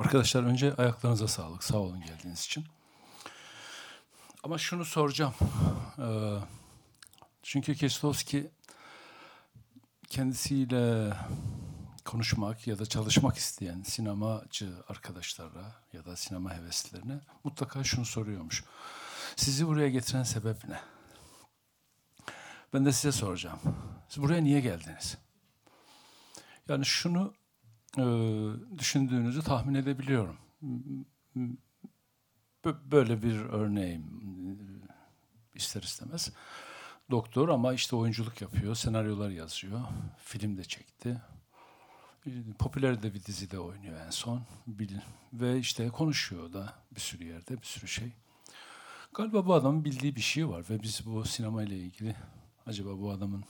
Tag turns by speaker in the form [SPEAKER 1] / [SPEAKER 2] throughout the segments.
[SPEAKER 1] Arkadaşlar önce ayaklarınıza sağlık. Sağ olun geldiğiniz için. Ama şunu soracağım. Ee, çünkü Kieslowski kendisiyle konuşmak ya da çalışmak isteyen sinemacı arkadaşlarla ya da sinema heveslilerine mutlaka şunu soruyormuş. Sizi buraya getiren sebep ne? Ben de size soracağım. Siz buraya niye geldiniz? Yani şunu düşündüğünüzü tahmin edebiliyorum. Böyle bir örneğim ister istemez. Doktor ama işte oyunculuk yapıyor, senaryolar yazıyor, film de çekti. Popüler de bir dizide oynuyor en son. Ve işte konuşuyor da bir sürü yerde, bir sürü şey. Galiba bu adamın bildiği bir şey var ve biz bu sinema ile ilgili acaba bu adamın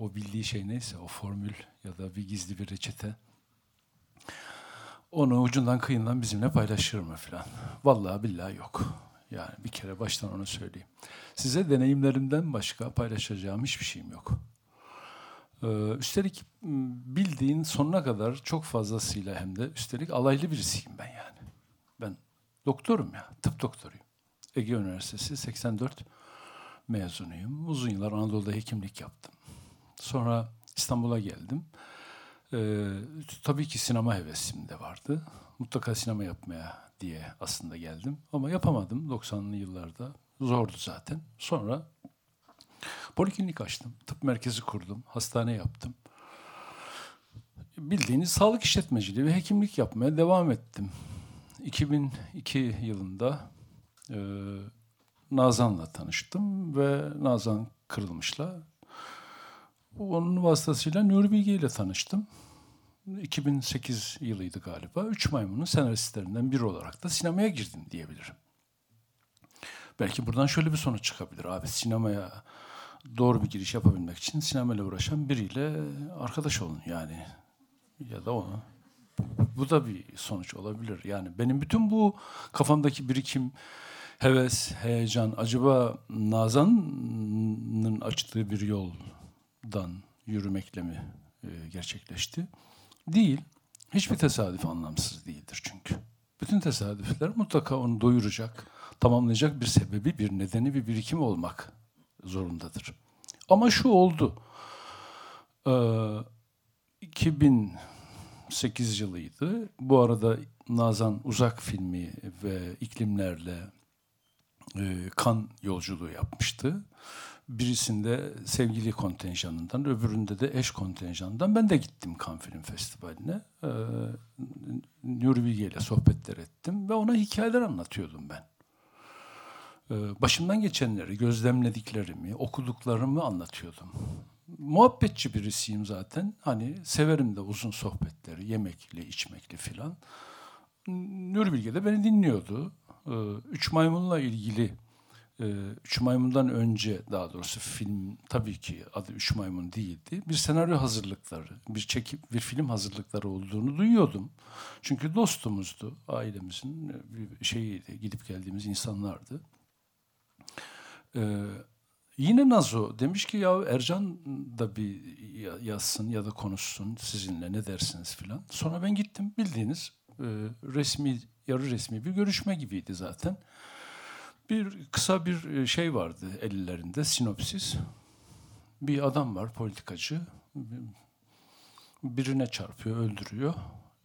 [SPEAKER 1] o bildiği şey neyse, o formül ya da bir gizli bir reçete onu ucundan kıyından bizimle paylaşır mı filan. Vallahi billahi yok. Yani bir kere baştan onu söyleyeyim. Size deneyimlerimden başka paylaşacağım hiçbir şeyim yok. Ee, üstelik bildiğin sonuna kadar çok fazlasıyla hem de üstelik alaylı birisiyim ben yani. Ben doktorum ya, tıp doktoruyum. Ege Üniversitesi 84 mezunuyum. Uzun yıllar Anadolu'da hekimlik yaptım. Sonra İstanbul'a geldim. Ee, tabii ki sinema hevesim de vardı. Mutlaka sinema yapmaya diye aslında geldim. Ama yapamadım 90'lı yıllarda. Zordu zaten. Sonra poliklinik açtım. Tıp merkezi kurdum. Hastane yaptım. Bildiğiniz sağlık işletmeciliği ve hekimlik yapmaya devam ettim. 2002 yılında e, Nazan'la tanıştım ve Nazan Kırılmış'la onun vasıtasıyla Nuri Bilge ile tanıştım. 2008 yılıydı galiba. Üç Maymun'un senaristlerinden biri olarak da sinemaya girdim diyebilirim. Belki buradan şöyle bir sonuç çıkabilir. Abi sinemaya doğru bir giriş yapabilmek için sinemayla uğraşan biriyle arkadaş olun yani. Ya da onu. Bu da bir sonuç olabilir. Yani benim bütün bu kafamdaki birikim, heves, heyecan acaba Nazan'ın açtığı bir yoldan yürümekle mi e, gerçekleşti? Değil. Hiçbir tesadüf anlamsız değildir çünkü. Bütün tesadüfler mutlaka onu doyuracak, tamamlayacak bir sebebi, bir nedeni, bir birikim olmak zorundadır. Ama şu oldu. Ee, 2008 yılıydı. Bu arada Nazan Uzak filmi ve iklimlerle e, kan yolculuğu yapmıştı birisinde sevgili kontenjanından, öbüründe de eş kontenjanından. Ben de gittim Cannes Film Festivali'ne. Ee, Nuri Bilge ile sohbetler ettim ve ona hikayeler anlatıyordum ben. Ee, başımdan geçenleri, gözlemlediklerimi, okuduklarımı anlatıyordum. Muhabbetçi birisiyim zaten. Hani severim de uzun sohbetleri, yemekli, içmekli filan. Nuri Bilge de beni dinliyordu. Ee, Üç Maymun'la ilgili Üç Maymun'dan önce daha doğrusu film tabii ki adı Üç Maymun değildi. Bir senaryo hazırlıkları, bir çekip bir film hazırlıkları olduğunu duyuyordum. Çünkü dostumuzdu, ailemizin bir şeyiydi, gidip geldiğimiz insanlardı. Ee, yine Nazo demiş ki ya Ercan da bir yazsın ya da konuşsun sizinle ne dersiniz filan. Sonra ben gittim bildiğiniz e, resmi, yarı resmi bir görüşme gibiydi zaten. Bir kısa bir e, şey vardı ellerinde sinopsis. Bir adam var politikacı. Birine çarpıyor, öldürüyor.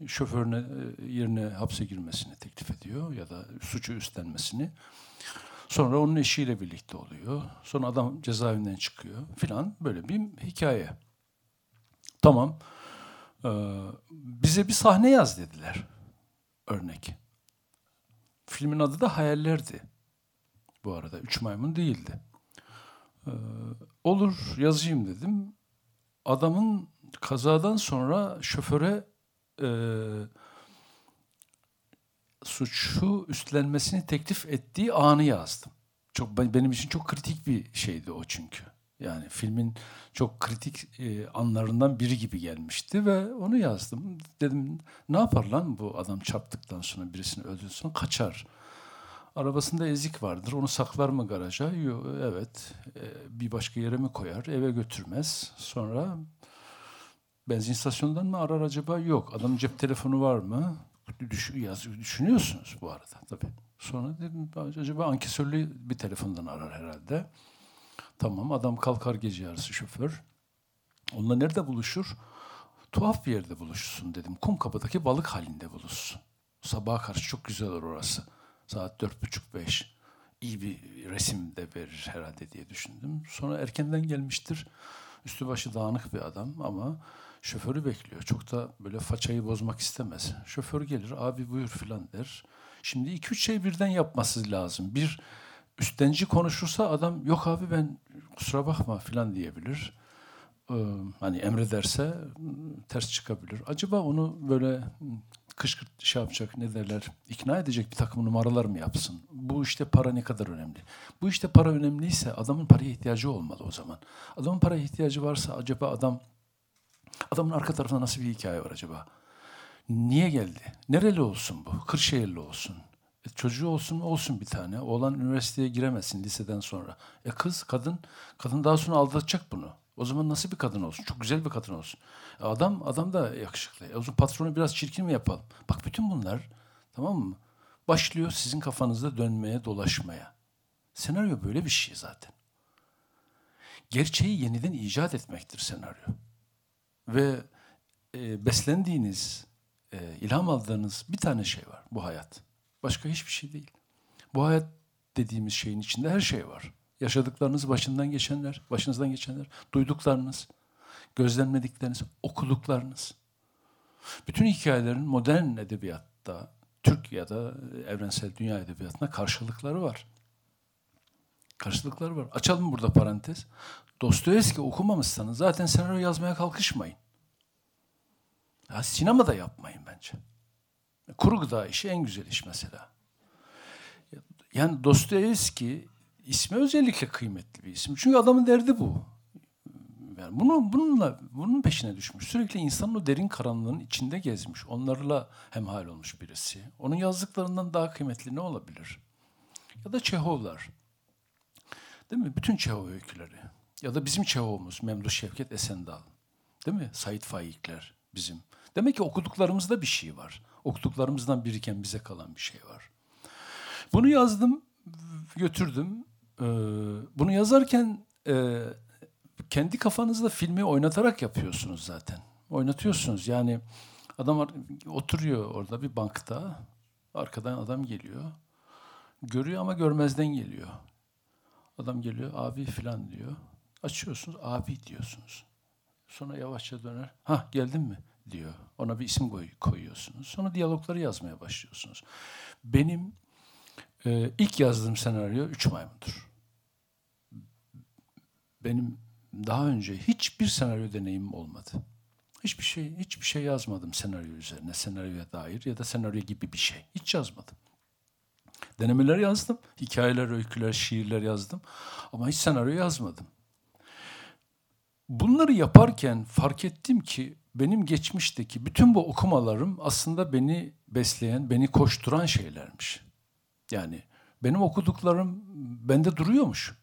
[SPEAKER 1] Şoförüne e, yerine hapse girmesini teklif ediyor ya da suçu üstlenmesini. Sonra onun eşiyle birlikte oluyor. Sonra adam cezaevinden çıkıyor filan böyle bir hikaye. Tamam. Ee, bize bir sahne yaz dediler. Örnek. Filmin adı da Hayallerdi bu arada. Üç maymun değildi. Ee, olur yazayım dedim. Adamın kazadan sonra şoföre e, suçu üstlenmesini teklif ettiği anı yazdım. Çok benim için çok kritik bir şeydi o çünkü. Yani filmin çok kritik e, anlarından biri gibi gelmişti ve onu yazdım. Dedim ne yapar lan bu adam çarptıktan sonra birisini öldürdükten kaçar. Arabasında ezik vardır. Onu saklar mı garaja? Yok, evet. E, bir başka yere mi koyar? Eve götürmez. Sonra benzin istasyonundan mı arar acaba? Yok. Adamın cep telefonu var mı? düş, yaz, düşünüyorsunuz bu arada tabii. Sonra dedim acaba ankesörlü bir telefondan arar herhalde. Tamam adam kalkar gece yarısı şoför. Onunla nerede buluşur? Tuhaf bir yerde buluşsun dedim. Kum kapıdaki balık halinde buluşsun. Sabaha karşı çok güzel olur orası. Saat dört buçuk beş. İyi bir resim de verir herhalde diye düşündüm. Sonra erkenden gelmiştir. Üstü başı dağınık bir adam ama şoförü bekliyor. Çok da böyle façayı bozmak istemez. Şoför gelir abi buyur filan der. Şimdi iki üç şey birden yapması lazım. Bir üstenci konuşursa adam yok abi ben kusura bakma filan diyebilir. Ee, hani emrederse ters çıkabilir. Acaba onu böyle kışkırt şey yapacak ne derler ikna edecek bir takım numaralar mı yapsın? Bu işte para ne kadar önemli? Bu işte para önemliyse adamın paraya ihtiyacı olmalı o zaman. Adamın paraya ihtiyacı varsa acaba adam adamın arka tarafında nasıl bir hikaye var acaba? Niye geldi? Nereli olsun bu? Kırşehirli olsun. E, çocuğu olsun olsun bir tane. Oğlan üniversiteye giremezsin liseden sonra. E kız, kadın, kadın daha sonra aldatacak bunu. O zaman nasıl bir kadın olsun? Çok güzel bir kadın olsun. Adam adam da yakışıklı. E o zaman patronu biraz çirkin mi yapalım? Bak bütün bunlar tamam mı? Başlıyor sizin kafanızda dönmeye, dolaşmaya. Senaryo böyle bir şey zaten. Gerçeği yeniden icat etmektir senaryo. Ve e, beslendiğiniz, e, ilham aldığınız bir tane şey var. Bu hayat. Başka hiçbir şey değil. Bu hayat dediğimiz şeyin içinde her şey var. Yaşadıklarınız, başından geçenler, başınızdan geçenler, duyduklarınız, gözlemledikleriniz, okuduklarınız. Bütün hikayelerin modern edebiyatta, Türk ya da evrensel dünya edebiyatına karşılıkları var. Karşılıkları var. Açalım burada parantez. Dostoyevski okumamışsanız zaten senaryo yazmaya kalkışmayın. Ya sinema da yapmayın bence. Kuru gıda işi en güzel iş mesela. Yani Dostoyevski ismi özellikle kıymetli bir isim. Çünkü adamın derdi bu. Yani bunu bununla bunun peşine düşmüş. Sürekli insanın o derin karanlığın içinde gezmiş. Onlarla hemhal olmuş birisi. Onun yazdıklarından daha kıymetli ne olabilir? Ya da Çehovlar. Değil mi? Bütün Çehov öyküleri. Ya da bizim Çehov'umuz Memduh Şevket Esendal. Değil mi? Said Faikler bizim. Demek ki okuduklarımızda bir şey var. Okuduklarımızdan biriken bize kalan bir şey var. Bunu yazdım, götürdüm. Ee, bunu yazarken e, kendi kafanızda filmi oynatarak yapıyorsunuz zaten. Oynatıyorsunuz yani adam oturuyor orada bir bankta. Arkadan adam geliyor. Görüyor ama görmezden geliyor. Adam geliyor abi filan diyor. Açıyorsunuz abi diyorsunuz. Sonra yavaşça döner. Ha geldin mi? diyor. Ona bir isim koy, koyuyorsunuz. Sonra diyalogları yazmaya başlıyorsunuz. Benim e, ilk yazdığım senaryo Üç Maymundur. Benim daha önce hiçbir senaryo deneyimim olmadı. Hiçbir şey, hiçbir şey yazmadım senaryo üzerine, senaryoya dair ya da senaryo gibi bir şey. Hiç yazmadım. Denemeler yazdım, hikayeler, öyküler, şiirler yazdım ama hiç senaryo yazmadım. Bunları yaparken fark ettim ki benim geçmişteki bütün bu okumalarım aslında beni besleyen, beni koşturan şeylermiş. Yani benim okuduklarım bende duruyormuş.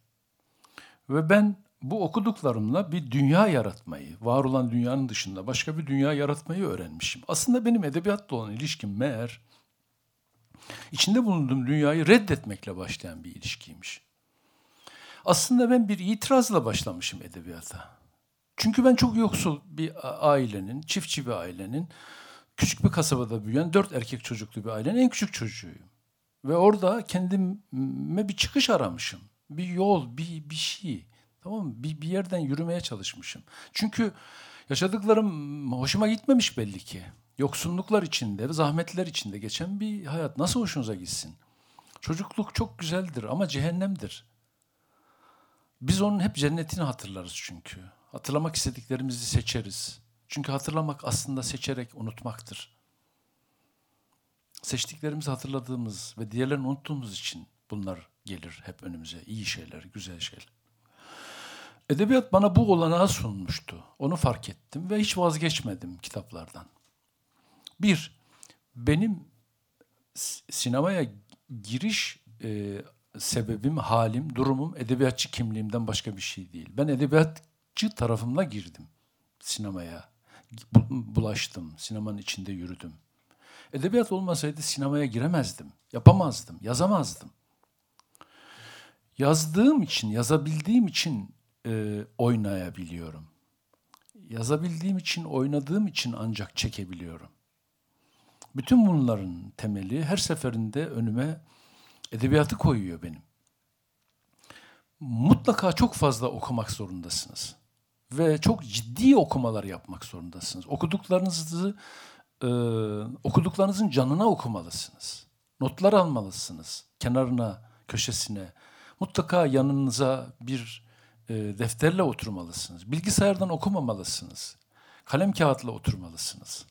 [SPEAKER 1] Ve ben bu okuduklarımla bir dünya yaratmayı, var olan dünyanın dışında başka bir dünya yaratmayı öğrenmişim. Aslında benim edebiyatla olan ilişkim meğer içinde bulunduğum dünyayı reddetmekle başlayan bir ilişkiymiş. Aslında ben bir itirazla başlamışım edebiyata. Çünkü ben çok yoksul bir ailenin, çiftçi bir ailenin, küçük bir kasabada büyüyen dört erkek çocuklu bir ailenin en küçük çocuğuyum. Ve orada kendime bir çıkış aramışım. Bir yol, bir, bir şey. Tamam mı? Bir, bir yerden yürümeye çalışmışım. Çünkü yaşadıklarım hoşuma gitmemiş belli ki. Yoksunluklar içinde, zahmetler içinde geçen bir hayat. Nasıl hoşunuza gitsin? Çocukluk çok güzeldir ama cehennemdir. Biz onun hep cennetini hatırlarız çünkü. Hatırlamak istediklerimizi seçeriz. Çünkü hatırlamak aslında seçerek unutmaktır. Seçtiklerimizi hatırladığımız ve diğerlerini unuttuğumuz için bunlar gelir hep önümüze. İyi şeyler, güzel şeyler. Edebiyat bana bu olanağı sunmuştu. Onu fark ettim ve hiç vazgeçmedim kitaplardan. Bir, benim sinemaya giriş e, sebebim, halim, durumum edebiyatçı kimliğimden başka bir şey değil. Ben edebiyat tarafımla girdim sinemaya. Bulaştım, sinemanın içinde yürüdüm. Edebiyat olmasaydı sinemaya giremezdim, yapamazdım, yazamazdım. Yazdığım için, yazabildiğim için e, oynayabiliyorum. Yazabildiğim için, oynadığım için ancak çekebiliyorum. Bütün bunların temeli her seferinde önüme edebiyatı koyuyor benim. Mutlaka çok fazla okumak zorundasınız. Ve çok ciddi okumalar yapmak zorundasınız. Okuduklarınızı e, okuduklarınızın canına okumalısınız. Notlar almalısınız. Kenarına, köşesine. Mutlaka yanınıza bir e, defterle oturmalısınız. Bilgisayardan okumamalısınız. Kalem kağıtla oturmalısınız.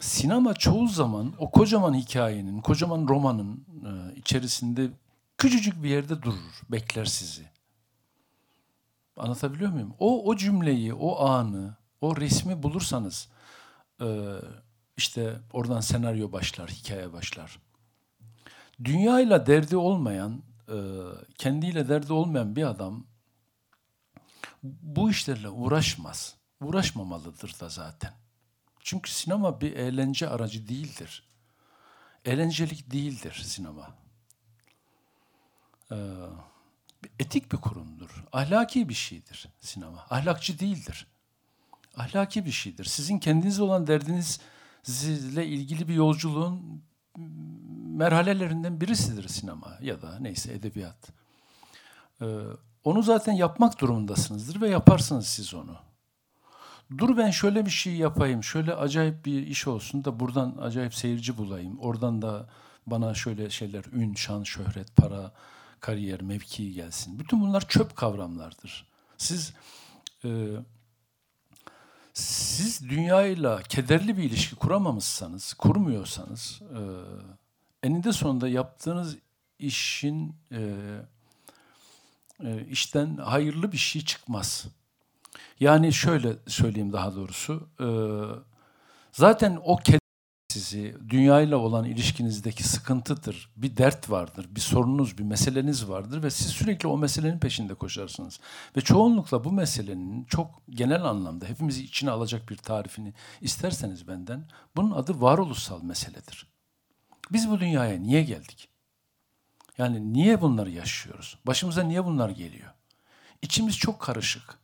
[SPEAKER 1] Sinema çoğu zaman o kocaman hikayenin, kocaman romanın e, içerisinde küçücük bir yerde durur, bekler sizi. Anlatabiliyor muyum? O o cümleyi, o anı, o resmi bulursanız e, işte oradan senaryo başlar, hikaye başlar. Dünyayla derdi olmayan, e, kendiyle derdi olmayan bir adam bu işlerle uğraşmaz. Uğraşmamalıdır da zaten. Çünkü sinema bir eğlence aracı değildir. Eğlencelik değildir sinema. Ee, etik bir kurumdur. Ahlaki bir şeydir sinema. Ahlakçı değildir. Ahlaki bir şeydir. Sizin kendinize olan derdinizle ilgili bir yolculuğun merhalelerinden birisidir sinema ya da neyse edebiyat. Ee, onu zaten yapmak durumundasınızdır ve yaparsınız siz onu. Dur ben şöyle bir şey yapayım, şöyle acayip bir iş olsun da buradan acayip seyirci bulayım. Oradan da bana şöyle şeyler, ün, şan, şöhret, para, kariyer, mevki gelsin. Bütün bunlar çöp kavramlardır. Siz e, siz dünyayla kederli bir ilişki kuramamışsanız, kurmuyorsanız e, eninde sonunda yaptığınız işin e, e, işten hayırlı bir şey çıkmaz. Yani şöyle söyleyeyim daha doğrusu. E, zaten o keder sizi, dünyayla olan ilişkinizdeki sıkıntıdır, bir dert vardır, bir sorununuz, bir meseleniz vardır ve siz sürekli o meselenin peşinde koşarsınız. Ve çoğunlukla bu meselenin çok genel anlamda hepimizi içine alacak bir tarifini isterseniz benden, bunun adı varoluşsal meseledir. Biz bu dünyaya niye geldik? Yani niye bunları yaşıyoruz? Başımıza niye bunlar geliyor? İçimiz çok karışık.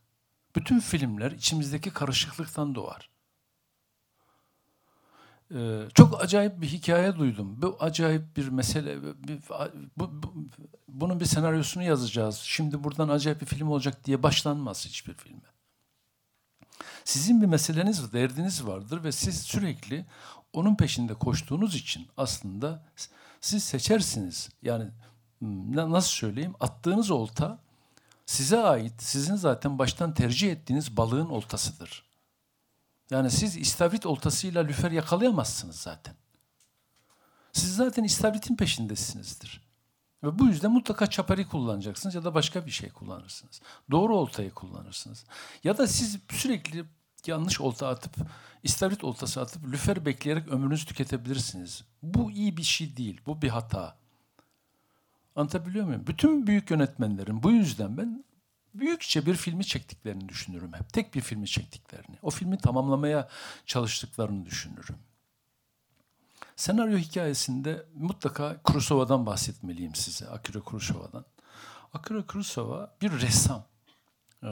[SPEAKER 1] Bütün filmler içimizdeki karışıklıktan doğar. Ee, çok acayip bir hikaye duydum. Bu acayip bir mesele. Bir, bu, bu, bunun bir senaryosunu yazacağız. Şimdi buradan acayip bir film olacak diye başlanmaz hiçbir filme. Sizin bir meseleniz, derdiniz vardır ve siz sürekli onun peşinde koştuğunuz için aslında siz seçersiniz. Yani nasıl söyleyeyim? Attığınız olta size ait, sizin zaten baştan tercih ettiğiniz balığın oltasıdır. Yani siz istavrit oltasıyla lüfer yakalayamazsınız zaten. Siz zaten istavritin peşindesinizdir. Ve bu yüzden mutlaka çapari kullanacaksınız ya da başka bir şey kullanırsınız. Doğru oltayı kullanırsınız. Ya da siz sürekli yanlış olta atıp, istavrit oltası atıp lüfer bekleyerek ömrünüzü tüketebilirsiniz. Bu iyi bir şey değil. Bu bir hata. Anlatabiliyor muyum? Bütün büyük yönetmenlerin bu yüzden ben büyükçe bir filmi çektiklerini düşünürüm hep. Tek bir filmi çektiklerini. O filmi tamamlamaya çalıştıklarını düşünürüm. Senaryo hikayesinde mutlaka Kurosawa'dan bahsetmeliyim size. Akira Kurosawa'dan. Akira Kurosawa bir ressam. Ee,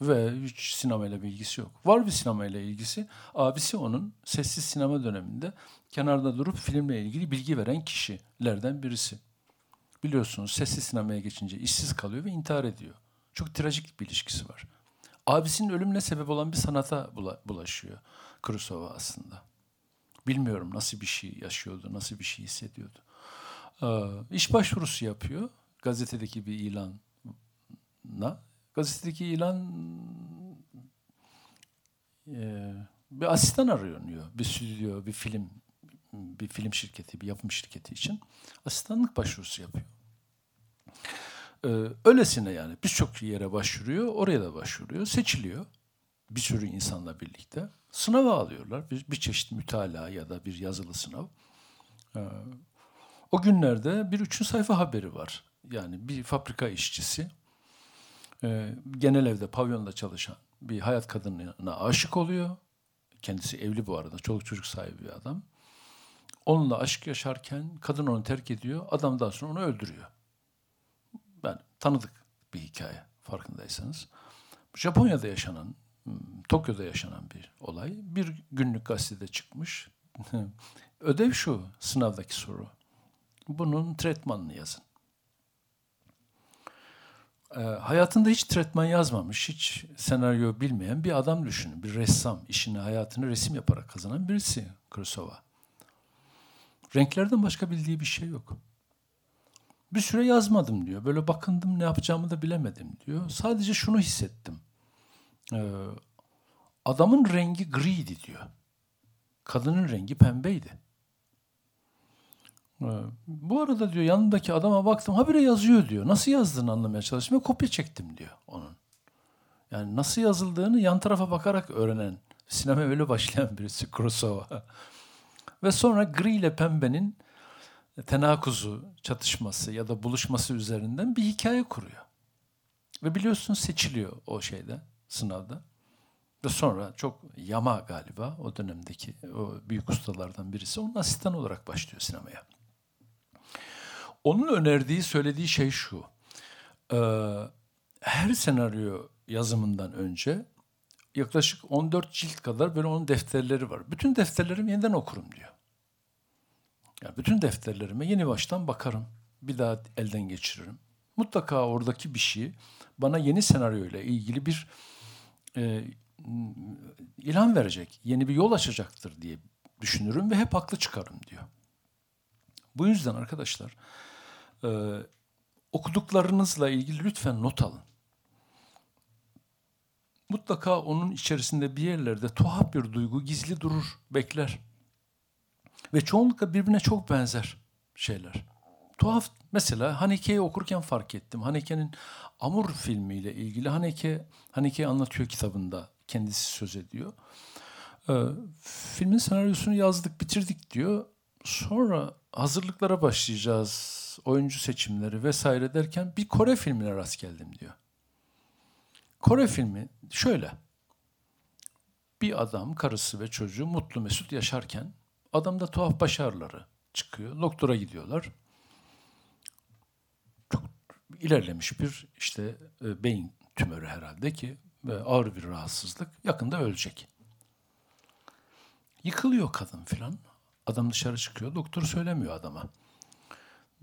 [SPEAKER 1] ve hiç sinemayla bir ilgisi yok. Var bir sinemayla ilgisi. Abisi onun sessiz sinema döneminde kenarda durup filmle ilgili bilgi veren kişilerden birisi. Biliyorsunuz sessiz sinemaya geçince işsiz kalıyor ve intihar ediyor. Çok trajik bir ilişkisi var. Abisinin ölümüne sebep olan bir sanata bulaşıyor Kurosawa aslında. Bilmiyorum nasıl bir şey yaşıyordu, nasıl bir şey hissediyordu. Ee, iş başvurusu yapıyor gazetedeki bir ilanla. Gazetedeki ilan e, bir asistan aranıyor. Bir stüdyo, bir film, bir film şirketi, bir yapım şirketi için asistanlık başvurusu yapıyor. Ee, öylesine yani birçok yere başvuruyor, oraya da başvuruyor, seçiliyor bir sürü insanla birlikte. Sınava alıyorlar, bir, bir çeşit mütalaa ya da bir yazılı sınav. Ee, o günlerde bir üçüncü sayfa haberi var. Yani bir fabrika işçisi, e, genel evde, pavyonda çalışan bir hayat kadınına aşık oluyor. Kendisi evli bu arada, çoluk çocuk sahibi bir adam. onunla aşk yaşarken kadın onu terk ediyor. Adam daha sonra onu öldürüyor. Tanıdık bir hikaye farkındaysanız. Japonya'da yaşanan, hmm, Tokyo'da yaşanan bir olay. Bir günlük gazetede çıkmış. Ödev şu, sınavdaki soru. Bunun tretmanını yazın. E, hayatında hiç tretman yazmamış, hiç senaryo bilmeyen bir adam düşünün. Bir ressam, işini, hayatını resim yaparak kazanan birisi Kurosawa. Renklerden başka bildiği bir şey yok. Bir süre yazmadım diyor. Böyle bakındım ne yapacağımı da bilemedim diyor. Sadece şunu hissettim. Ee, adamın rengi griydi diyor. Kadının rengi pembeydi. Ee, bu arada diyor yanındaki adama baktım habire yazıyor diyor. Nasıl yazdığını anlamaya çalıştım ve kopya çektim diyor onun. Yani nasıl yazıldığını yan tarafa bakarak öğrenen, sinema öyle başlayan birisi Kurosawa. ve sonra gri ile pembenin tenakuzu, çatışması ya da buluşması üzerinden bir hikaye kuruyor. Ve biliyorsunuz seçiliyor o şeyde, sınavda. Ve sonra çok Yama galiba o dönemdeki o büyük ustalardan birisi onun asistan olarak başlıyor sinemaya. Onun önerdiği, söylediği şey şu. E, her senaryo yazımından önce yaklaşık 14 cilt kadar böyle onun defterleri var. Bütün defterlerimi yeniden okurum diyor. Yani bütün defterlerime yeni baştan bakarım. Bir daha elden geçiririm. Mutlaka oradaki bir şey bana yeni senaryo ile ilgili bir e, ilham verecek, yeni bir yol açacaktır diye düşünürüm ve hep haklı çıkarım diyor. Bu yüzden arkadaşlar e, okuduklarınızla ilgili lütfen not alın. Mutlaka onun içerisinde bir yerlerde tuhaf bir duygu gizli durur, bekler. Ve çoğunlukla birbirine çok benzer şeyler. Tuhaf mesela Haneke'yi okurken fark ettim. Haneke'nin Amur filmiyle ilgili Haneke, Haneke anlatıyor kitabında. Kendisi söz ediyor. Ee, filmin senaryosunu yazdık, bitirdik diyor. Sonra hazırlıklara başlayacağız oyuncu seçimleri vesaire derken bir Kore filmine rast geldim diyor. Kore filmi şöyle. Bir adam, karısı ve çocuğu mutlu mesut yaşarken adamda tuhaf başarıları çıkıyor. Doktora gidiyorlar. Çok ilerlemiş bir işte e, beyin tümörü herhalde ki ve ağır bir rahatsızlık. Yakında ölecek. Yıkılıyor kadın filan. Adam dışarı çıkıyor. Doktor söylemiyor adama.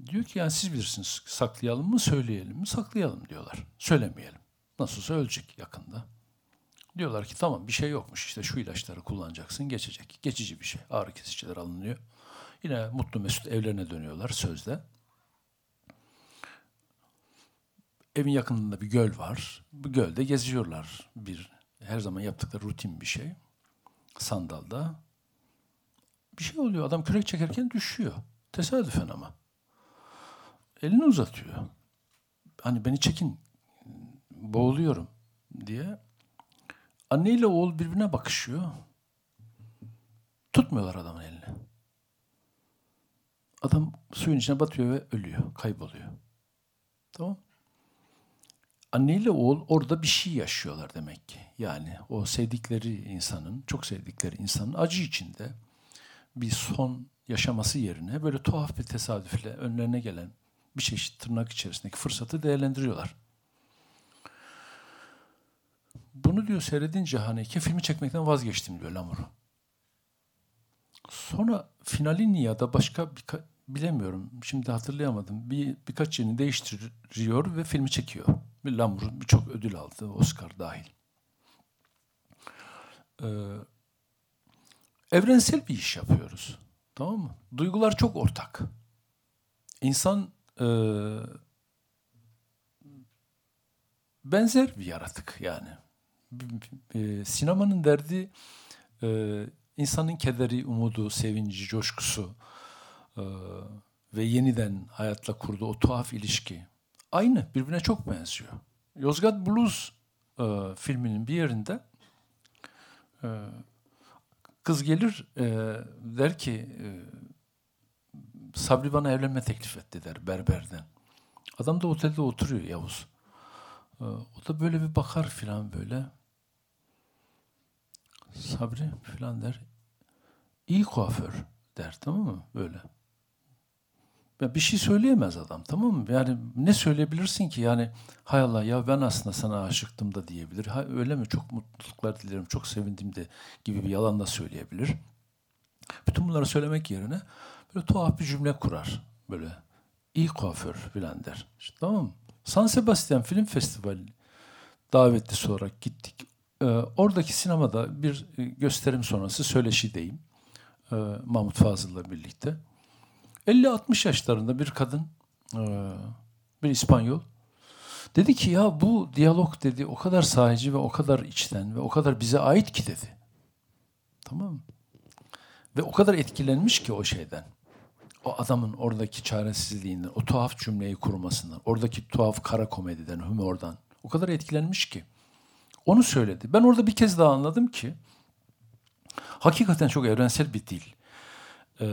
[SPEAKER 1] Diyor ki yani siz bilirsiniz saklayalım mı söyleyelim mi saklayalım diyorlar. Söylemeyelim. Nasılsa ölecek yakında. Diyorlar ki tamam bir şey yokmuş işte şu ilaçları kullanacaksın geçecek. Geçici bir şey. Ağrı kesiciler alınıyor. Yine mutlu mesut evlerine dönüyorlar sözde. Evin yakınında bir göl var. Bu gölde geziyorlar. Bir her zaman yaptıkları rutin bir şey. Sandalda. Bir şey oluyor. Adam kürek çekerken düşüyor. Tesadüfen ama elini uzatıyor. Hani beni çekin, boğuluyorum diye. Anne ile oğul birbirine bakışıyor. Tutmuyorlar adamın elini. Adam suyun içine batıyor ve ölüyor, kayboluyor. Tamam Anne ile oğul orada bir şey yaşıyorlar demek ki. Yani o sevdikleri insanın, çok sevdikleri insanın acı içinde bir son yaşaması yerine böyle tuhaf bir tesadüfle önlerine gelen bir çeşit tırnak içerisindeki fırsatı değerlendiriyorlar. Bunu diyor seyredince Haneke filmi çekmekten vazgeçtim diyor Lamur'u. Sonra finalin ya da başka bir bilemiyorum şimdi hatırlayamadım. Bir birkaç yerini değiştiriyor ve filmi çekiyor. Bir Lamur birçok ödül aldı Oscar dahil. Ee, evrensel bir iş yapıyoruz. Tamam mı? Duygular çok ortak. İnsan e, benzer bir yaratık yani. E, sinemanın derdi e, insanın kederi, umudu, sevinci, coşkusu e, ve yeniden hayatla kurduğu o tuhaf ilişki aynı, birbirine çok benziyor. Yozgat Blues filminin bir yerinde kız gelir der ki Sabri bana evlenme teklif etti der berberden. Adam da otelde oturuyor Yavuz. Ee, o da böyle bir bakar filan böyle. Sabri filan der. İyi kuaför der tamam mı? Böyle. Ya bir şey söyleyemez adam tamam mı? Yani ne söyleyebilirsin ki yani hay Allah ya ben aslında sana aşıktım da diyebilir. Ha, öyle mi çok mutluluklar dilerim çok sevindim de gibi bir yalan da söyleyebilir. Bütün bunları söylemek yerine böyle tuhaf bir cümle kurar. Böyle iyi kuaför filan der. İşte, tamam mı? San Sebastian Film Festivali davetli olarak gittik. Ee, oradaki sinemada bir e, gösterim sonrası söyleşideyim. Ee, Mahmut Fazıl'la birlikte. 50-60 yaşlarında bir kadın, e, bir İspanyol. Dedi ki ya bu diyalog dedi o kadar sahici ve o kadar içten ve o kadar bize ait ki dedi. Tamam mı? Ve o kadar etkilenmiş ki o şeyden. O adamın oradaki çaresizliğinden, o tuhaf cümleyi kurmasından, oradaki tuhaf kara komediden, humordan. O kadar etkilenmiş ki. Onu söyledi. Ben orada bir kez daha anladım ki hakikaten çok evrensel bir dil. Ee,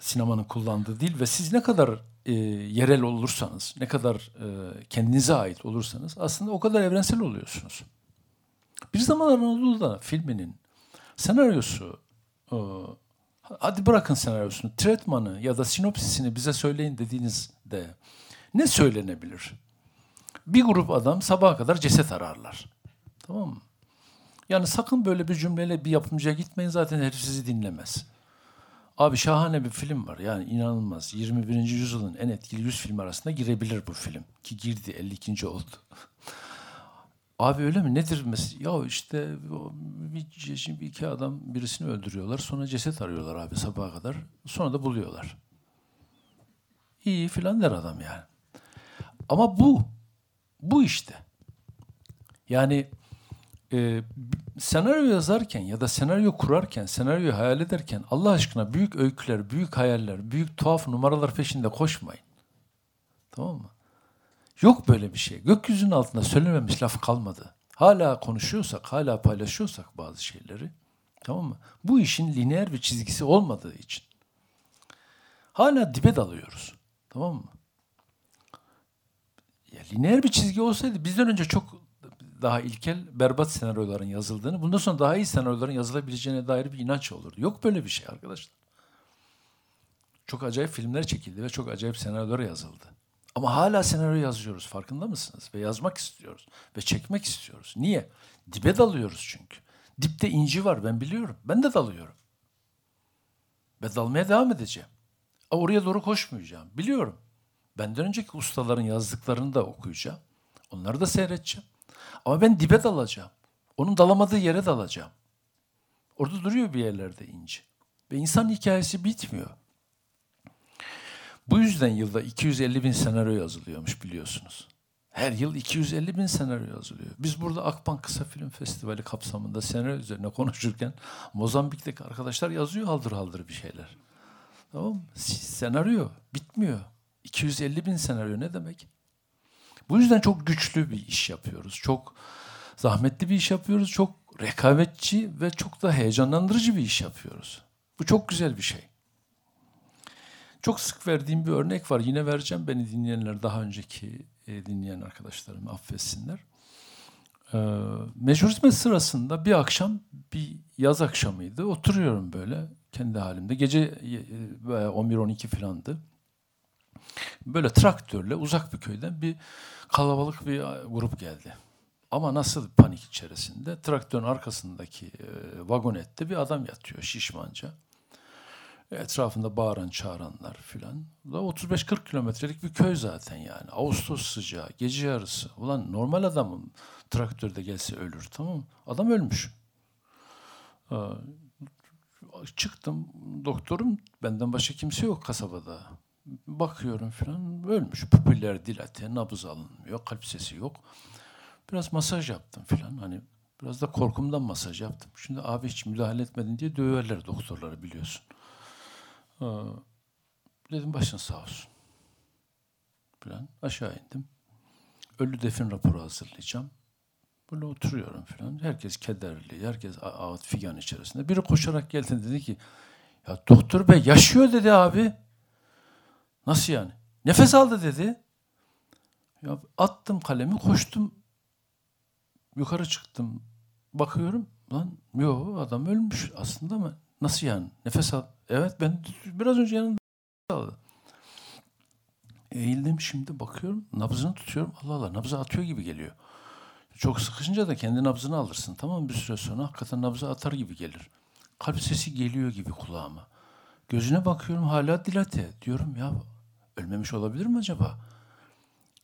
[SPEAKER 1] sinemanın kullandığı dil ve siz ne kadar e, yerel olursanız, ne kadar e, kendinize ait olursanız aslında o kadar evrensel oluyorsunuz. Bir zamanlar Anadolu'da filminin senaryosu, e, hadi bırakın senaryosunu, tretmanı ya da sinopsisini bize söyleyin dediğinizde ne söylenebilir? Bir grup adam sabaha kadar ceset ararlar. Tamam mı? Yani sakın böyle bir cümleyle bir yapımcıya gitmeyin zaten herif sizi dinlemez. Abi şahane bir film var yani inanılmaz. 21. yüzyılın en etkili 100 film arasında girebilir bu film. Ki girdi 52. oldu. Abi öyle mi? Nedir mesela? Ya işte bir, şimdi iki adam birisini öldürüyorlar. Sonra ceset arıyorlar abi sabaha kadar. Sonra da buluyorlar. İyi filan der adam yani. Ama bu, bu işte. Yani e, senaryo yazarken ya da senaryo kurarken, senaryo hayal ederken Allah aşkına büyük öyküler, büyük hayaller, büyük tuhaf numaralar peşinde koşmayın. Tamam mı? Yok böyle bir şey. Gökyüzünün altında söylememiş laf kalmadı. Hala konuşuyorsak, hala paylaşıyorsak bazı şeyleri, tamam mı? Bu işin lineer bir çizgisi olmadığı için hala dibe dalıyoruz. Tamam mı? Ya lineer bir çizgi olsaydı bizden önce çok daha ilkel, berbat senaryoların yazıldığını, bundan sonra daha iyi senaryoların yazılabileceğine dair bir inanç olurdu. Yok böyle bir şey arkadaşlar. Çok acayip filmler çekildi ve çok acayip senaryolar yazıldı. Ama hala senaryo yazıyoruz farkında mısınız? Ve yazmak istiyoruz ve çekmek istiyoruz. Niye? Dibe dalıyoruz çünkü. Dipte inci var ben biliyorum. Ben de dalıyorum. Ve dalmaya devam edeceğim. Oraya doğru koşmayacağım. Biliyorum. Benden önceki ustaların yazdıklarını da okuyacağım. Onları da seyredeceğim. Ama ben dibe dalacağım. Onun dalamadığı yere dalacağım. Orada duruyor bir yerlerde inci. Ve insan hikayesi bitmiyor. Bu yüzden yılda 250 bin senaryo yazılıyormuş biliyorsunuz. Her yıl 250 bin senaryo yazılıyor. Biz burada Akbank Kısa Film Festivali kapsamında senaryo üzerine konuşurken Mozambik'teki arkadaşlar yazıyor haldır haldır bir şeyler. Tamam mı? Senaryo bitmiyor. 250 bin senaryo ne demek? Bu yüzden çok güçlü bir iş yapıyoruz. Çok zahmetli bir iş yapıyoruz. Çok rekabetçi ve çok da heyecanlandırıcı bir iş yapıyoruz. Bu çok güzel bir şey. Çok sık verdiğim bir örnek var. Yine vereceğim beni dinleyenler daha önceki e, dinleyen arkadaşlarım affetsinler. E, mecbur hizmet sırasında bir akşam bir yaz akşamıydı. Oturuyorum böyle kendi halimde. Gece e, 11-12 filandı. Böyle traktörle uzak bir köyden bir kalabalık bir grup geldi. Ama nasıl panik içerisinde? Traktörün arkasındaki e, vagonette bir adam yatıyor şişmanca. Etrafında bağıran çağıranlar filan. 35-40 kilometrelik bir köy zaten yani. Ağustos sıcağı, gece yarısı. Ulan normal adamın traktörde gelse ölür tamam mı? Adam ölmüş. Ee, çıktım doktorum benden başka kimse yok kasabada. Bakıyorum falan ölmüş. Pupiller dilate, nabız alınmıyor, kalp sesi yok. Biraz masaj yaptım falan. Hani biraz da korkumdan masaj yaptım. Şimdi abi hiç müdahale etmedin diye döverler doktorları biliyorsun. Ee, dedim başın sağ olsun. Falan aşağı indim. Ölü defin raporu hazırlayacağım. Böyle oturuyorum falan. Herkes kederli, herkes ağıt figan içerisinde. Biri koşarak geldi dedi ki ya doktor bey yaşıyor dedi abi. Nasıl yani? Nefes aldı dedi. Ya attım kalemi koştum. Yukarı çıktım. Bakıyorum lan yok adam ölmüş aslında mı? Nasıl yani? Nefes al. Evet ben biraz önce yanında aldı. Eğildim şimdi bakıyorum nabzını tutuyorum. Allah Allah nabzı atıyor gibi geliyor. Çok sıkışınca da kendi nabzını alırsın tamam mı? Bir süre sonra hakikaten nabzı atar gibi gelir. Kalp sesi geliyor gibi kulağıma. Gözüne bakıyorum hala dilate. Diyorum ya ölmemiş olabilir mi acaba?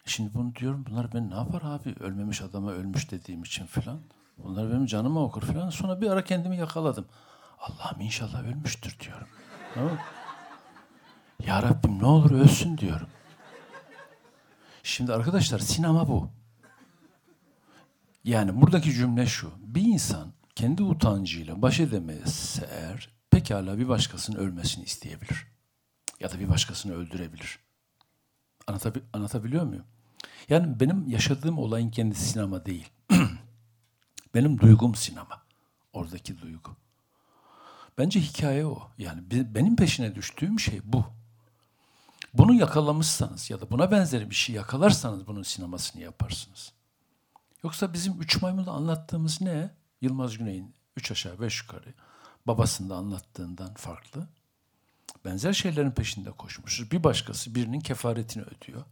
[SPEAKER 1] Şimdi bunu diyorum bunlar ben ne yapar abi ölmemiş adama ölmüş dediğim için filan. Bunlar benim canıma okur filan. Sonra bir ara kendimi yakaladım. Allah'ım inşallah ölmüştür diyorum. Ya Rabbim ne olur ölsün diyorum. Şimdi arkadaşlar sinema bu. Yani buradaki cümle şu. Bir insan kendi utancıyla baş edemezse eğer pekala bir başkasının ölmesini isteyebilir. Ya da bir başkasını öldürebilir. Anlatabi anlatabiliyor muyum? Yani benim yaşadığım olayın kendisi sinema değil. benim duygum sinema. Oradaki duygu. Bence hikaye o. Yani benim peşine düştüğüm şey bu. Bunu yakalamışsanız ya da buna benzer bir şey yakalarsanız bunun sinemasını yaparsınız. Yoksa bizim üç maymunda anlattığımız ne? Yılmaz Güney'in üç aşağı beş yukarı babasında anlattığından farklı. Benzer şeylerin peşinde koşmuşuz. Bir başkası birinin kefaretini ödüyor.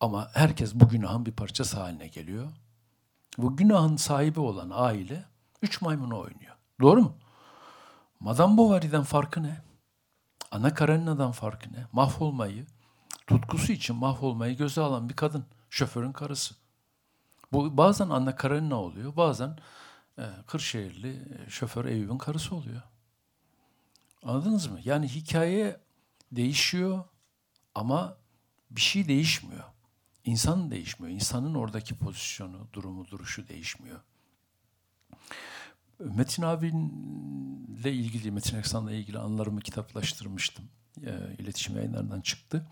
[SPEAKER 1] Ama herkes bu günahın bir parçası haline geliyor. Bu günahın sahibi olan aile üç maymunu oynuyor. Doğru mu? Madame Bovary'den farkı ne? Ana Karenina'dan farkı ne? Mahvolmayı, tutkusu için mahvolmayı göze alan bir kadın. Şoförün karısı. Bu bazen Anna Karenina oluyor, bazen e, Kırşehirli e, şoför Eyüp'ün karısı oluyor. Anladınız mı? Yani hikaye değişiyor ama bir şey değişmiyor. İnsan değişmiyor. İnsanın oradaki pozisyonu, durumu, duruşu değişmiyor. Metin abiyle ilgili, Metin Eksan'la ilgili anılarımı kitaplaştırmıştım. E, iletişim yayınlarından çıktı.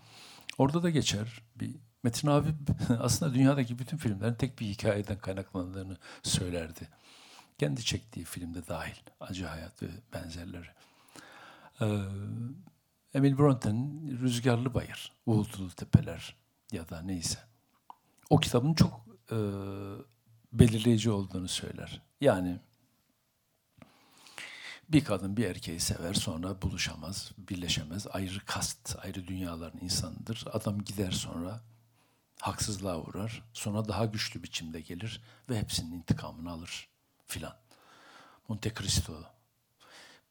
[SPEAKER 1] Orada da geçer. Bir Metin abi aslında dünyadaki bütün filmlerin tek bir hikayeden kaynaklandığını söylerdi. Kendi çektiği filmde dahil. Acı Hayat ve benzerleri. Ee, Emil Bronte'nin Rüzgarlı Bayır, Uğultulu Tepeler ya da neyse. O kitabın çok e, belirleyici olduğunu söyler. Yani bir kadın bir erkeği sever sonra buluşamaz, birleşemez. Ayrı kast, ayrı dünyaların insanıdır. Adam gider sonra haksızlığa uğrar. Sonra daha güçlü biçimde gelir ve hepsinin intikamını alır filan. Monte Cristo.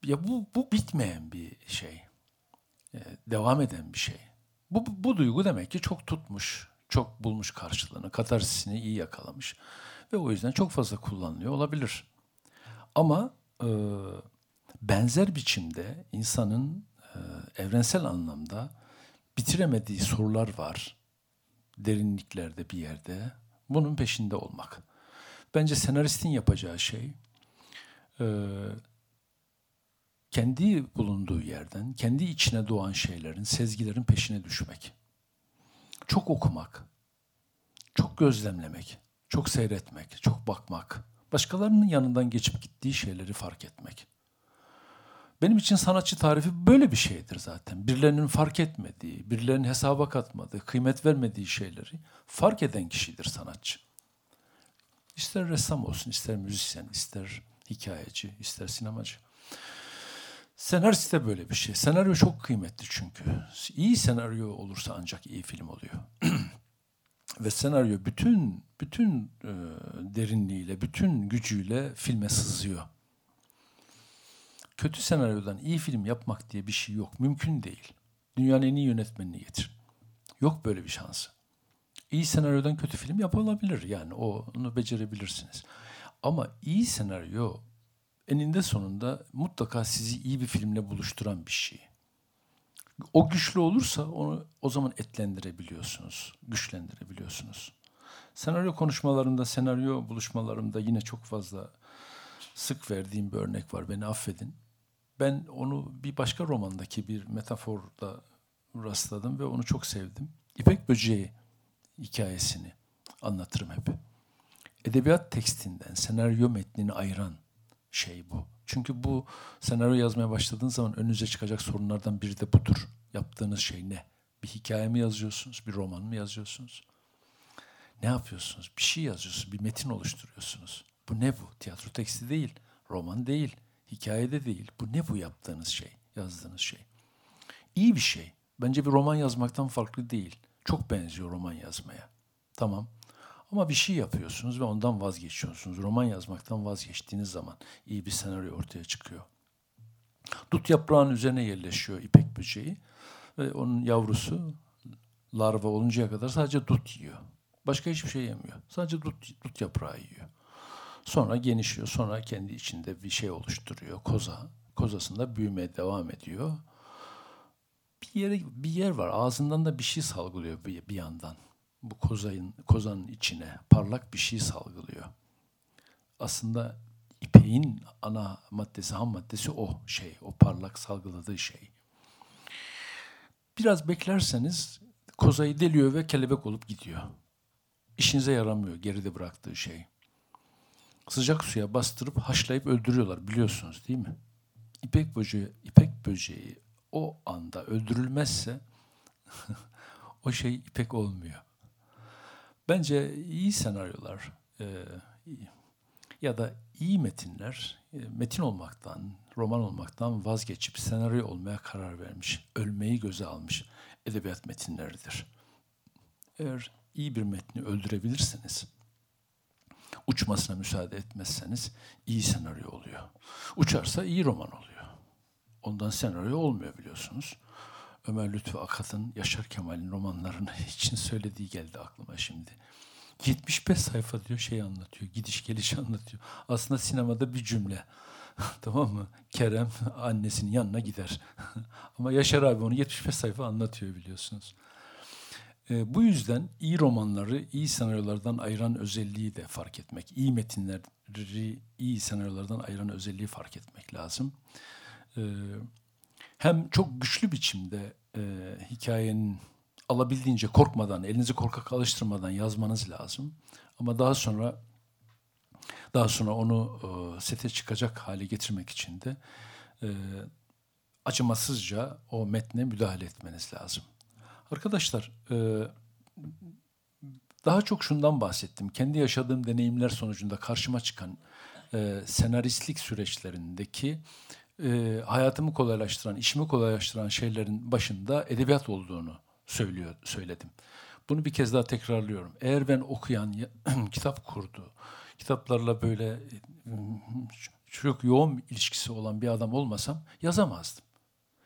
[SPEAKER 1] Ya bu, bu bitmeyen bir şey. Ee, devam eden bir şey. Bu, bu duygu demek ki çok tutmuş, çok bulmuş karşılığını, katarsisini iyi yakalamış. Ve o yüzden çok fazla kullanılıyor olabilir. Ama e, benzer biçimde insanın e, evrensel anlamda bitiremediği sorular var. Derinliklerde bir yerde. Bunun peşinde olmak. Bence senaristin yapacağı şey e, kendi bulunduğu yerden, kendi içine doğan şeylerin, sezgilerin peşine düşmek. Çok okumak, çok gözlemlemek, çok seyretmek, çok bakmak, başkalarının yanından geçip gittiği şeyleri fark etmek. Benim için sanatçı tarifi böyle bir şeydir zaten. Birilerinin fark etmediği, birilerinin hesaba katmadığı, kıymet vermediği şeyleri fark eden kişidir sanatçı. İster ressam olsun, ister müzisyen, ister hikayeci, ister sinemacı. Senarist de böyle bir şey. Senaryo çok kıymetli çünkü. İyi senaryo olursa ancak iyi film oluyor. Ve senaryo bütün bütün e, derinliğiyle, bütün gücüyle filme sızıyor. Kötü senaryodan iyi film yapmak diye bir şey yok. Mümkün değil. Dünyanın en iyi yönetmenini getir. Yok böyle bir şansı. İyi senaryodan kötü film yapılabilir. Yani onu becerebilirsiniz. Ama iyi senaryo eninde sonunda mutlaka sizi iyi bir filmle buluşturan bir şey. O güçlü olursa onu o zaman etlendirebiliyorsunuz, güçlendirebiliyorsunuz. Senaryo konuşmalarımda, senaryo buluşmalarımda yine çok fazla sık verdiğim bir örnek var. Beni affedin. Ben onu bir başka romandaki bir metaforda rastladım ve onu çok sevdim. İpek Böceği hikayesini anlatırım hep. Edebiyat tekstinden senaryo metnini ayıran şey bu. Çünkü bu senaryo yazmaya başladığın zaman önünüze çıkacak sorunlardan biri de budur. Yaptığınız şey ne? Bir hikaye mi yazıyorsunuz? Bir roman mı yazıyorsunuz? Ne yapıyorsunuz? Bir şey yazıyorsunuz, bir metin oluşturuyorsunuz. Bu ne bu? Tiyatro teksti değil, roman değil, hikayede değil. Bu ne bu yaptığınız şey? yazdığınız şey. İyi bir şey. Bence bir roman yazmaktan farklı değil. Çok benziyor roman yazmaya. Tamam. Ama bir şey yapıyorsunuz ve ondan vazgeçiyorsunuz. Roman yazmaktan vazgeçtiğiniz zaman iyi bir senaryo ortaya çıkıyor. Dut yaprağının üzerine yerleşiyor ipek böceği ve onun yavrusu larva oluncaya kadar sadece dut yiyor. Başka hiçbir şey yemiyor. Sadece dut, dut yaprağı yiyor. Sonra genişliyor. Sonra kendi içinde bir şey oluşturuyor. Koza. Kozasında büyümeye devam ediyor. Bir yere bir yer var. Ağzından da bir şey salgılıyor bir, bir yandan. Bu kozayın kozanın içine parlak bir şey salgılıyor. Aslında ipeğin ana maddesi, ham maddesi o şey, o parlak salgıladığı şey. Biraz beklerseniz kozayı deliyor ve kelebek olup gidiyor. İşinize yaramıyor geride bıraktığı şey. Sıcak suya bastırıp haşlayıp öldürüyorlar biliyorsunuz değil mi? İpek böceği, ipek böceği o anda öldürülmezse o şey ipek olmuyor. Bence iyi senaryolar e, ya da iyi metinler e, metin olmaktan, roman olmaktan vazgeçip senaryo olmaya karar vermiş, ölmeyi göze almış edebiyat metinleridir. Eğer iyi bir metni öldürebilirseniz, uçmasına müsaade etmezseniz iyi senaryo oluyor. Uçarsa iyi roman oluyor. Ondan senaryo olmuyor biliyorsunuz. Ömer Lütfü Akat'ın Yaşar Kemal'in romanlarını için söylediği geldi aklıma şimdi. 75 sayfa diyor şey anlatıyor, gidiş geliş anlatıyor. Aslında sinemada bir cümle. tamam mı? Kerem annesinin yanına gider. Ama Yaşar abi onu 75 sayfa anlatıyor biliyorsunuz. E, bu yüzden iyi romanları iyi senaryolardan ayıran özelliği de fark etmek. İyi metinleri iyi senaryolardan ayıran özelliği fark etmek lazım. E, hem çok güçlü biçimde e, hikayenin alabildiğince korkmadan, elinizi korkak alıştırmadan yazmanız lazım. Ama daha sonra daha sonra onu e, sete çıkacak hale getirmek için de e, acımasızca o metne müdahale etmeniz lazım. Arkadaşlar, e, daha çok şundan bahsettim. Kendi yaşadığım deneyimler sonucunda karşıma çıkan e, senaristlik süreçlerindeki e, hayatımı kolaylaştıran, işimi kolaylaştıran şeylerin başında edebiyat olduğunu söylüyor söyledim. Bunu bir kez daha tekrarlıyorum. Eğer ben okuyan, kitap kurdu, kitaplarla böyle çok yoğun ilişkisi olan bir adam olmasam yazamazdım.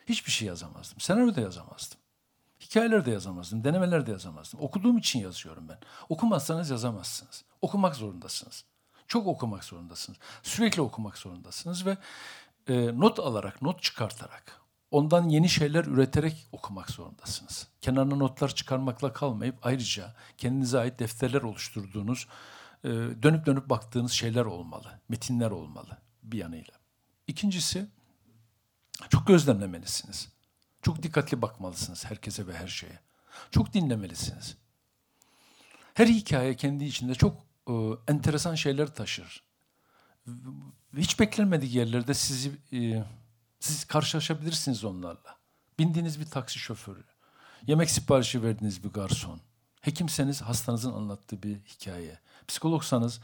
[SPEAKER 1] Hiçbir şey yazamazdım. Senaryo da yazamazdım. Hikayeler de yazamazdım, denemeler de yazamazdım. Okuduğum için yazıyorum ben. Okumazsanız yazamazsınız. Okumak zorundasınız. Çok okumak zorundasınız. Sürekli okumak zorundasınız ve e, not alarak, not çıkartarak, ondan yeni şeyler üreterek okumak zorundasınız. Kenarına notlar çıkarmakla kalmayıp ayrıca kendinize ait defterler oluşturduğunuz, e, dönüp dönüp baktığınız şeyler olmalı, metinler olmalı bir yanıyla. İkincisi, çok gözlemlemelisiniz. Çok dikkatli bakmalısınız herkese ve her şeye. Çok dinlemelisiniz. Her hikaye kendi içinde çok e, enteresan şeyler taşır. Hiç beklenmedik yerlerde sizi e, siz karşılaşabilirsiniz onlarla. Bindiğiniz bir taksi şoförü, yemek siparişi verdiğiniz bir garson, hekimseniz hastanızın anlattığı bir hikaye, psikologsanız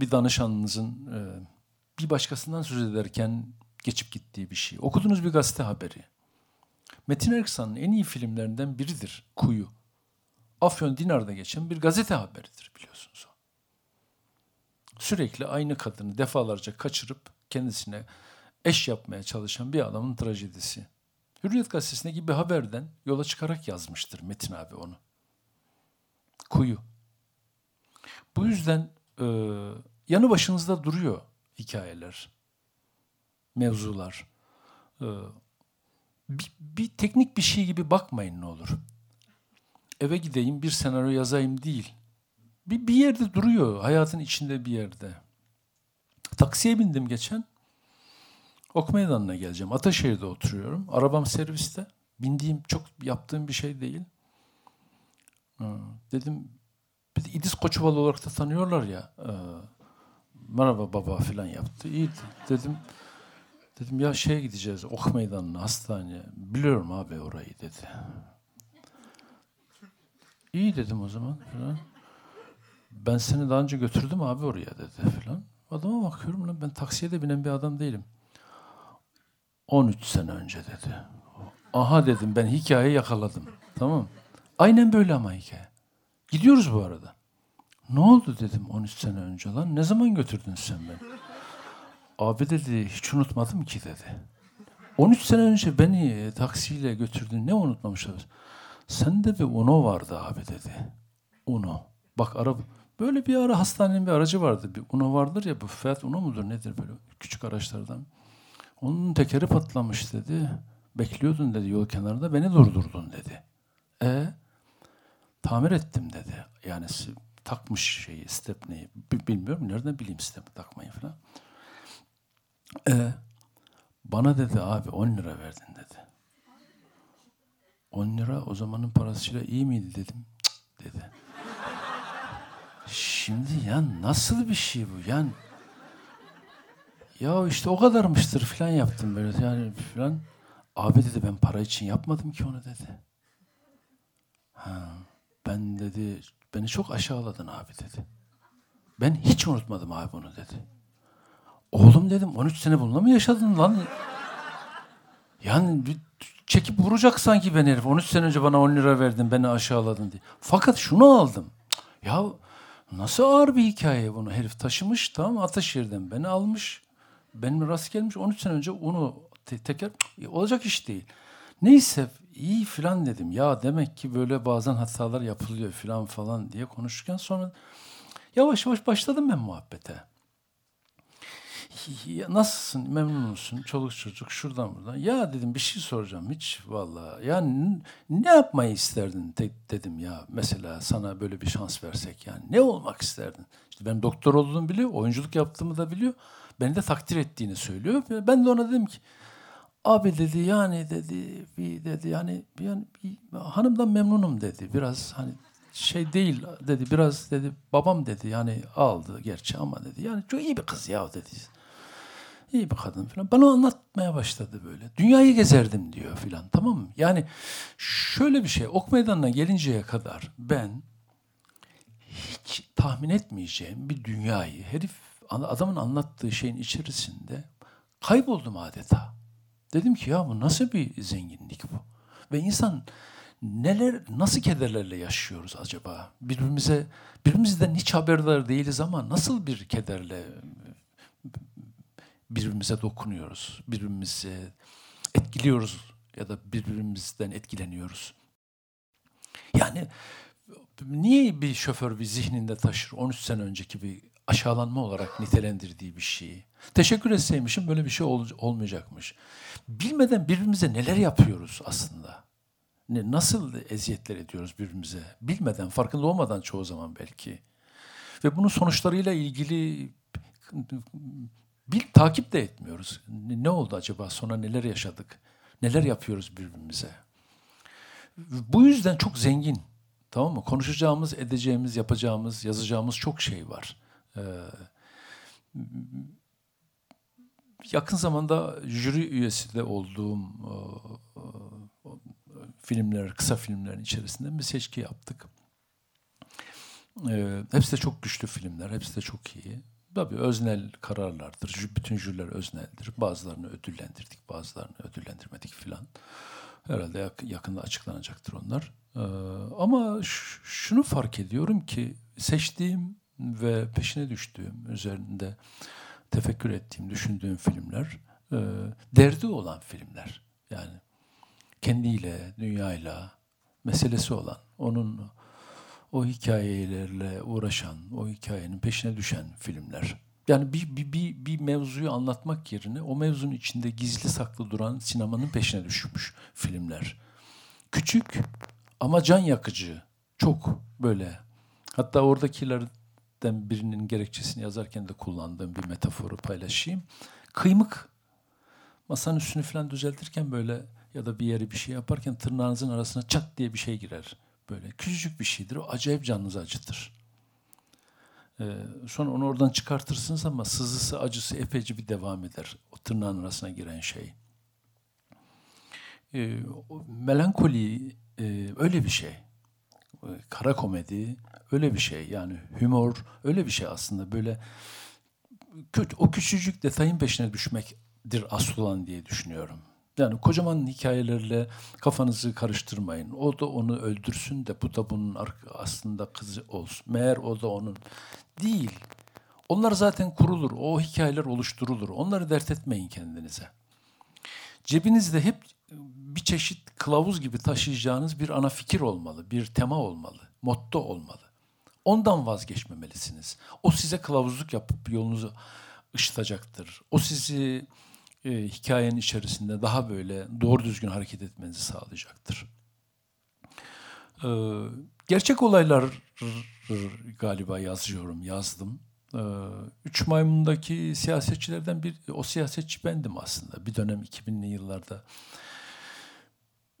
[SPEAKER 1] bir danışanınızın e, bir başkasından söz ederken geçip gittiği bir şey, okuduğunuz bir gazete haberi. Metin Erksan'ın en iyi filmlerinden biridir Kuyu. Afyon Dinar'da geçen bir gazete haberidir biliyorsunuz o. Sürekli aynı kadını defalarca kaçırıp kendisine eş yapmaya çalışan bir adamın trajedisi. Hürriyet gazetesinde gibi bir haberden yola çıkarak yazmıştır Metin abi onu. Kuyu. Bu yüzden e, yanı başınızda duruyor hikayeler, mevzular. E, bir, bir teknik bir şey gibi bakmayın ne olur. Eve gideyim bir senaryo yazayım değil. Bir, bir yerde duruyor, hayatın içinde bir yerde. Taksiye bindim geçen. Ok meydanına geleceğim. Ataşehir'de oturuyorum. Arabam serviste. Bindiğim, çok yaptığım bir şey değil. dedim, bir de İdiz Koçuval olarak da tanıyorlar ya. E, merhaba baba falan yaptı. İyi dedim. Dedim ya şeye gideceğiz ok meydanına hastaneye. Biliyorum abi orayı dedi. İyi dedim o zaman falan. Ben seni daha önce götürdüm abi oraya dedi falan. Adama bakıyorum lan ben taksiye de binen bir adam değilim. 13 sene önce dedi. Aha dedim ben hikayeyi yakaladım. Tamam Aynen böyle ama hikaye. Gidiyoruz bu arada. Ne oldu dedim 13 sene önce lan. Ne zaman götürdün sen beni? Abi dedi hiç unutmadım ki dedi. 13 sene önce beni taksiyle götürdün. Ne unutmamışlar? Sende bir Uno vardı abi dedi. Uno. Bak araba. Böyle bir ara hastanenin bir aracı vardı. Bir Uno vardır ya bu Fiat Uno mudur nedir böyle küçük araçlardan. Onun tekeri patlamış dedi. Bekliyordun dedi yol kenarında beni durdurdun dedi. E tamir ettim dedi. Yani takmış şeyi stepneyi. Bilmiyorum nereden bileyim step takmayı falan. E bana dedi abi 10 lira verdin dedi. 10 lira o zamanın parasıyla iyi miydi dedim. Dedi. Şimdi ya nasıl bir şey bu? Yani ya işte o kadarmıştır falan yaptım böyle yani falan. Abi dedi ben para için yapmadım ki onu dedi. Ha, ben dedi beni çok aşağıladın abi dedi. Ben hiç unutmadım abi bunu dedi. Oğlum dedim 13 sene bununla mı yaşadın lan? Yani çekip vuracak sanki beni herif. 13 sene önce bana 10 lira verdin, beni aşağıladın diye. Fakat şunu aldım. Ya nasıl ağır bir hikaye bunu herif taşımış tamam Ataşehir'den beni almış. Benim rast gelmiş 13 sene önce onu te- teker olacak iş değil. Neyse iyi filan dedim. Ya demek ki böyle bazen hatalar yapılıyor filan falan diye konuşurken sonra yavaş yavaş başladım ben muhabbete. Ya nasılsın, memnun musun, çoluk çocuk şuradan buradan. Ya dedim bir şey soracağım hiç valla. Ya ne yapmayı isterdin de, dedim ya. Mesela sana böyle bir şans versek yani. Ne olmak isterdin? İşte ben doktor olduğumu biliyor, oyunculuk yaptığımı da biliyor. Beni de takdir ettiğini söylüyor. Ben de ona dedim ki Abi dedi yani dedi bir dedi yani yani bir, hanımdan memnunum dedi. Biraz hani şey değil dedi biraz dedi babam dedi yani aldı gerçi ama dedi yani çok iyi bir kız ya dedi. İyi bir kadın falan. Bana anlatmaya başladı böyle. Dünyayı gezerdim diyor filan tamam mı? Yani şöyle bir şey ok meydanına gelinceye kadar ben hiç tahmin etmeyeceğim bir dünyayı herif adamın anlattığı şeyin içerisinde kayboldum adeta. Dedim ki ya bu nasıl bir zenginlik bu? Ve insan neler, nasıl kederlerle yaşıyoruz acaba? Birbirimize, birbirimizden hiç haberdar değiliz ama nasıl bir kederle birbirimize dokunuyoruz, birbirimizi etkiliyoruz ya da birbirimizden etkileniyoruz. Yani niye bir şoför bir zihninde taşır 13 sene önceki bir aşağılanma olarak nitelendirdiği bir şeyi? Teşekkür etseymişim böyle bir şey ol, olmayacakmış. Bilmeden birbirimize neler yapıyoruz aslında? Ne, nasıl eziyetler ediyoruz birbirimize? Bilmeden, farkında olmadan çoğu zaman belki. Ve bunun sonuçlarıyla ilgili bir takip de etmiyoruz. Ne oldu acaba? Sonra neler yaşadık? Neler yapıyoruz birbirimize? Bu yüzden çok zengin. Tamam mı? Konuşacağımız, edeceğimiz, yapacağımız, yazacağımız çok şey var. Ee, yakın zamanda jüri üyesi de olduğum e, e, filmler, kısa filmlerin içerisinde bir seçki yaptık. Ee, hepsi de çok güçlü filmler, hepsi de çok iyi. Tabii öznel kararlardır. Bütün jüriler özneldir. Bazılarını ödüllendirdik, bazılarını ödüllendirmedik filan. Herhalde yakında açıklanacaktır onlar. Ee, ama şunu fark ediyorum ki seçtiğim ve peşine düştüğüm, üzerinde tefekkür ettiğim, düşündüğüm filmler e, derdi olan filmler. Yani kendiyle, dünyayla meselesi olan, onun o hikayelerle uğraşan, o hikayenin peşine düşen filmler. Yani bir, bir, bir, bir mevzuyu anlatmak yerine o mevzunun içinde gizli saklı duran sinemanın peşine düşmüş filmler. Küçük ama can yakıcı. Çok böyle. Hatta oradakilerden birinin gerekçesini yazarken de kullandığım bir metaforu paylaşayım. Kıymık. Masanın üstünü falan düzeltirken böyle ya da bir yeri bir şey yaparken tırnağınızın arasına çat diye bir şey girer Böyle küçücük bir şeydir. O acayip canınızı acıtır. Ee, sonra onu oradan çıkartırsınız ama sızısı, acısı epeyce bir devam eder. O tırnağın arasına giren şey. Ee, melankoli e, öyle bir şey. Ee, kara komedi öyle bir şey. Yani humor öyle bir şey aslında. Böyle kötü, o küçücük detayın peşine düşmek hikayedir asıl olan diye düşünüyorum. Yani kocaman hikayelerle kafanızı karıştırmayın. O da onu öldürsün de bu da bunun aslında kızı olsun. Meğer o da onun değil. Onlar zaten kurulur. O hikayeler oluşturulur. Onları dert etmeyin kendinize. Cebinizde hep bir çeşit kılavuz gibi taşıyacağınız bir ana fikir olmalı, bir tema olmalı, motto olmalı. Ondan vazgeçmemelisiniz. O size kılavuzluk yapıp yolunuzu ışıtacaktır. O sizi e, hikayenin içerisinde daha böyle doğru düzgün hareket etmenizi sağlayacaktır. E, gerçek olaylar galiba yazıyorum, yazdım. E, Üç Maymun'daki siyasetçilerden bir, o siyasetçi bendim aslında. Bir dönem 2000'li yıllarda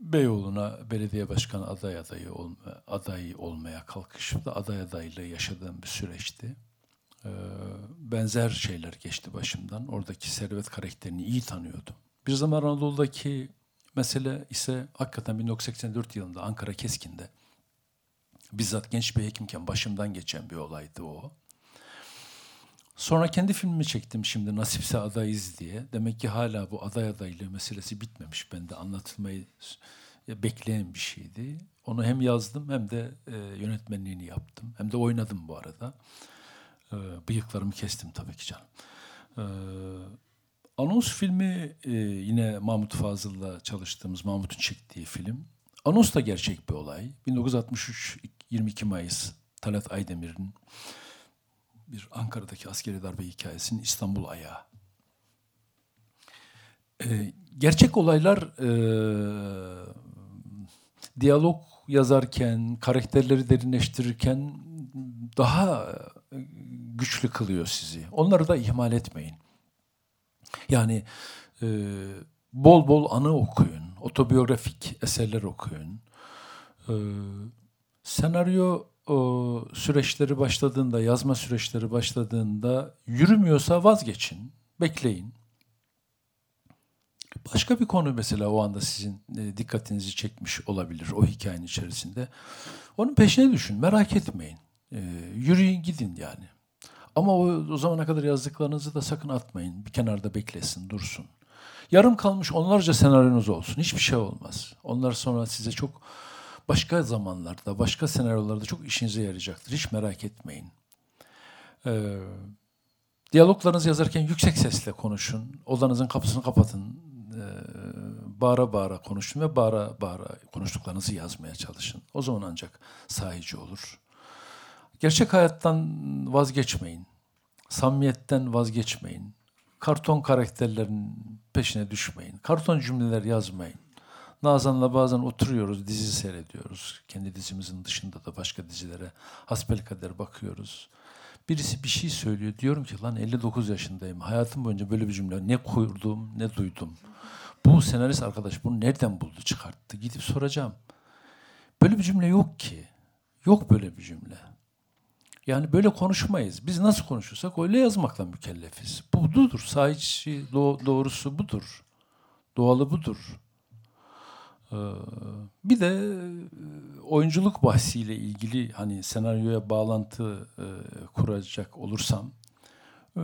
[SPEAKER 1] Beyoğlu'na belediye başkanı aday adayı olma, aday olmaya kalkışımda aday adaylığı yaşadığım bir süreçti. Ee, benzer şeyler geçti başımdan. Oradaki servet karakterini iyi tanıyordum. Bir zaman Anadolu'daki mesele ise hakikaten 1984 yılında Ankara Keskin'de bizzat genç bir hekimken başımdan geçen bir olaydı o. Sonra kendi filmimi çektim şimdi Nasipse Adayız diye. Demek ki hala bu aday adaylığı meselesi bitmemiş. Ben de anlatılmayı bekleyen bir şeydi. Onu hem yazdım hem de e, yönetmenliğini yaptım. Hem de oynadım bu arada. E, bıyıklarımı kestim tabii ki canım. E, Anons filmi e, yine Mahmut Fazıl'la çalıştığımız, Mahmut'un çektiği film. Anons da gerçek bir olay. 1963 22 Mayıs Talat Aydemir'in bir Ankara'daki askeri darbe hikayesinin İstanbul ayağı. Ee, gerçek olaylar e, diyalog yazarken, karakterleri derinleştirirken daha güçlü kılıyor sizi. Onları da ihmal etmeyin. Yani e, bol bol anı okuyun, otobiyografik eserler okuyun. E, senaryo o süreçleri başladığında, yazma süreçleri başladığında yürümüyorsa vazgeçin, bekleyin. Başka bir konu mesela o anda sizin e, dikkatinizi çekmiş olabilir o hikayenin içerisinde. Onun peşine düşün, merak etmeyin. E, yürüyün gidin yani. Ama o, o zamana kadar yazdıklarınızı da sakın atmayın. Bir kenarda beklesin, dursun. Yarım kalmış onlarca senaryonuz olsun. Hiçbir şey olmaz. Onlar sonra size çok başka zamanlarda, başka senaryolarda çok işinize yarayacaktır. Hiç merak etmeyin. Ee, diyaloglarınızı yazarken yüksek sesle konuşun. Odanızın kapısını kapatın. Ee, bağıra bağıra konuşun ve bağıra bağıra konuştuklarınızı yazmaya çalışın. O zaman ancak sahici olur. Gerçek hayattan vazgeçmeyin. Samimiyetten vazgeçmeyin. Karton karakterlerin peşine düşmeyin. Karton cümleler yazmayın. Nazan'la bazen oturuyoruz, dizi seyrediyoruz. Kendi dizimizin dışında da başka dizilere hasbelkader bakıyoruz. Birisi bir şey söylüyor. Diyorum ki lan 59 yaşındayım. Hayatım boyunca böyle bir cümle ne kurdum ne duydum. Bu senarist arkadaş bunu nereden buldu çıkarttı? Gidip soracağım. Böyle bir cümle yok ki. Yok böyle bir cümle. Yani böyle konuşmayız. Biz nasıl konuşursak öyle yazmakla mükellefiz. Bu budur. Sahici doğrusu budur. Doğalı budur. Ee, bir de e, oyunculuk bahsiyle ilgili hani senaryoya bağlantı e, kuracak olursam e,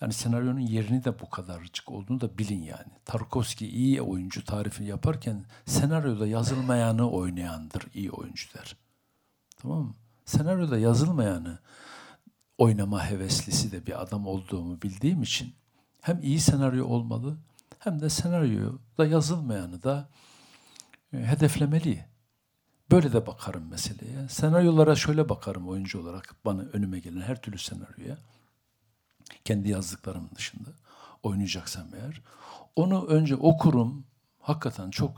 [SPEAKER 1] yani senaryonun yerini de bu kadarcık olduğunu da bilin yani. Tarkovski iyi oyuncu tarifi yaparken senaryoda yazılmayanı oynayandır iyi oyuncu der. Tamam mı? Senaryoda yazılmayanı oynama heveslisi de bir adam olduğumu bildiğim için hem iyi senaryo olmalı hem de senaryoda yazılmayanı da e, hedeflemeli. Böyle de bakarım meseleye. Senaryolara şöyle bakarım oyuncu olarak bana önüme gelen her türlü senaryoya. Kendi yazdıklarım dışında oynayacaksam eğer. Onu önce okurum. Hakikaten çok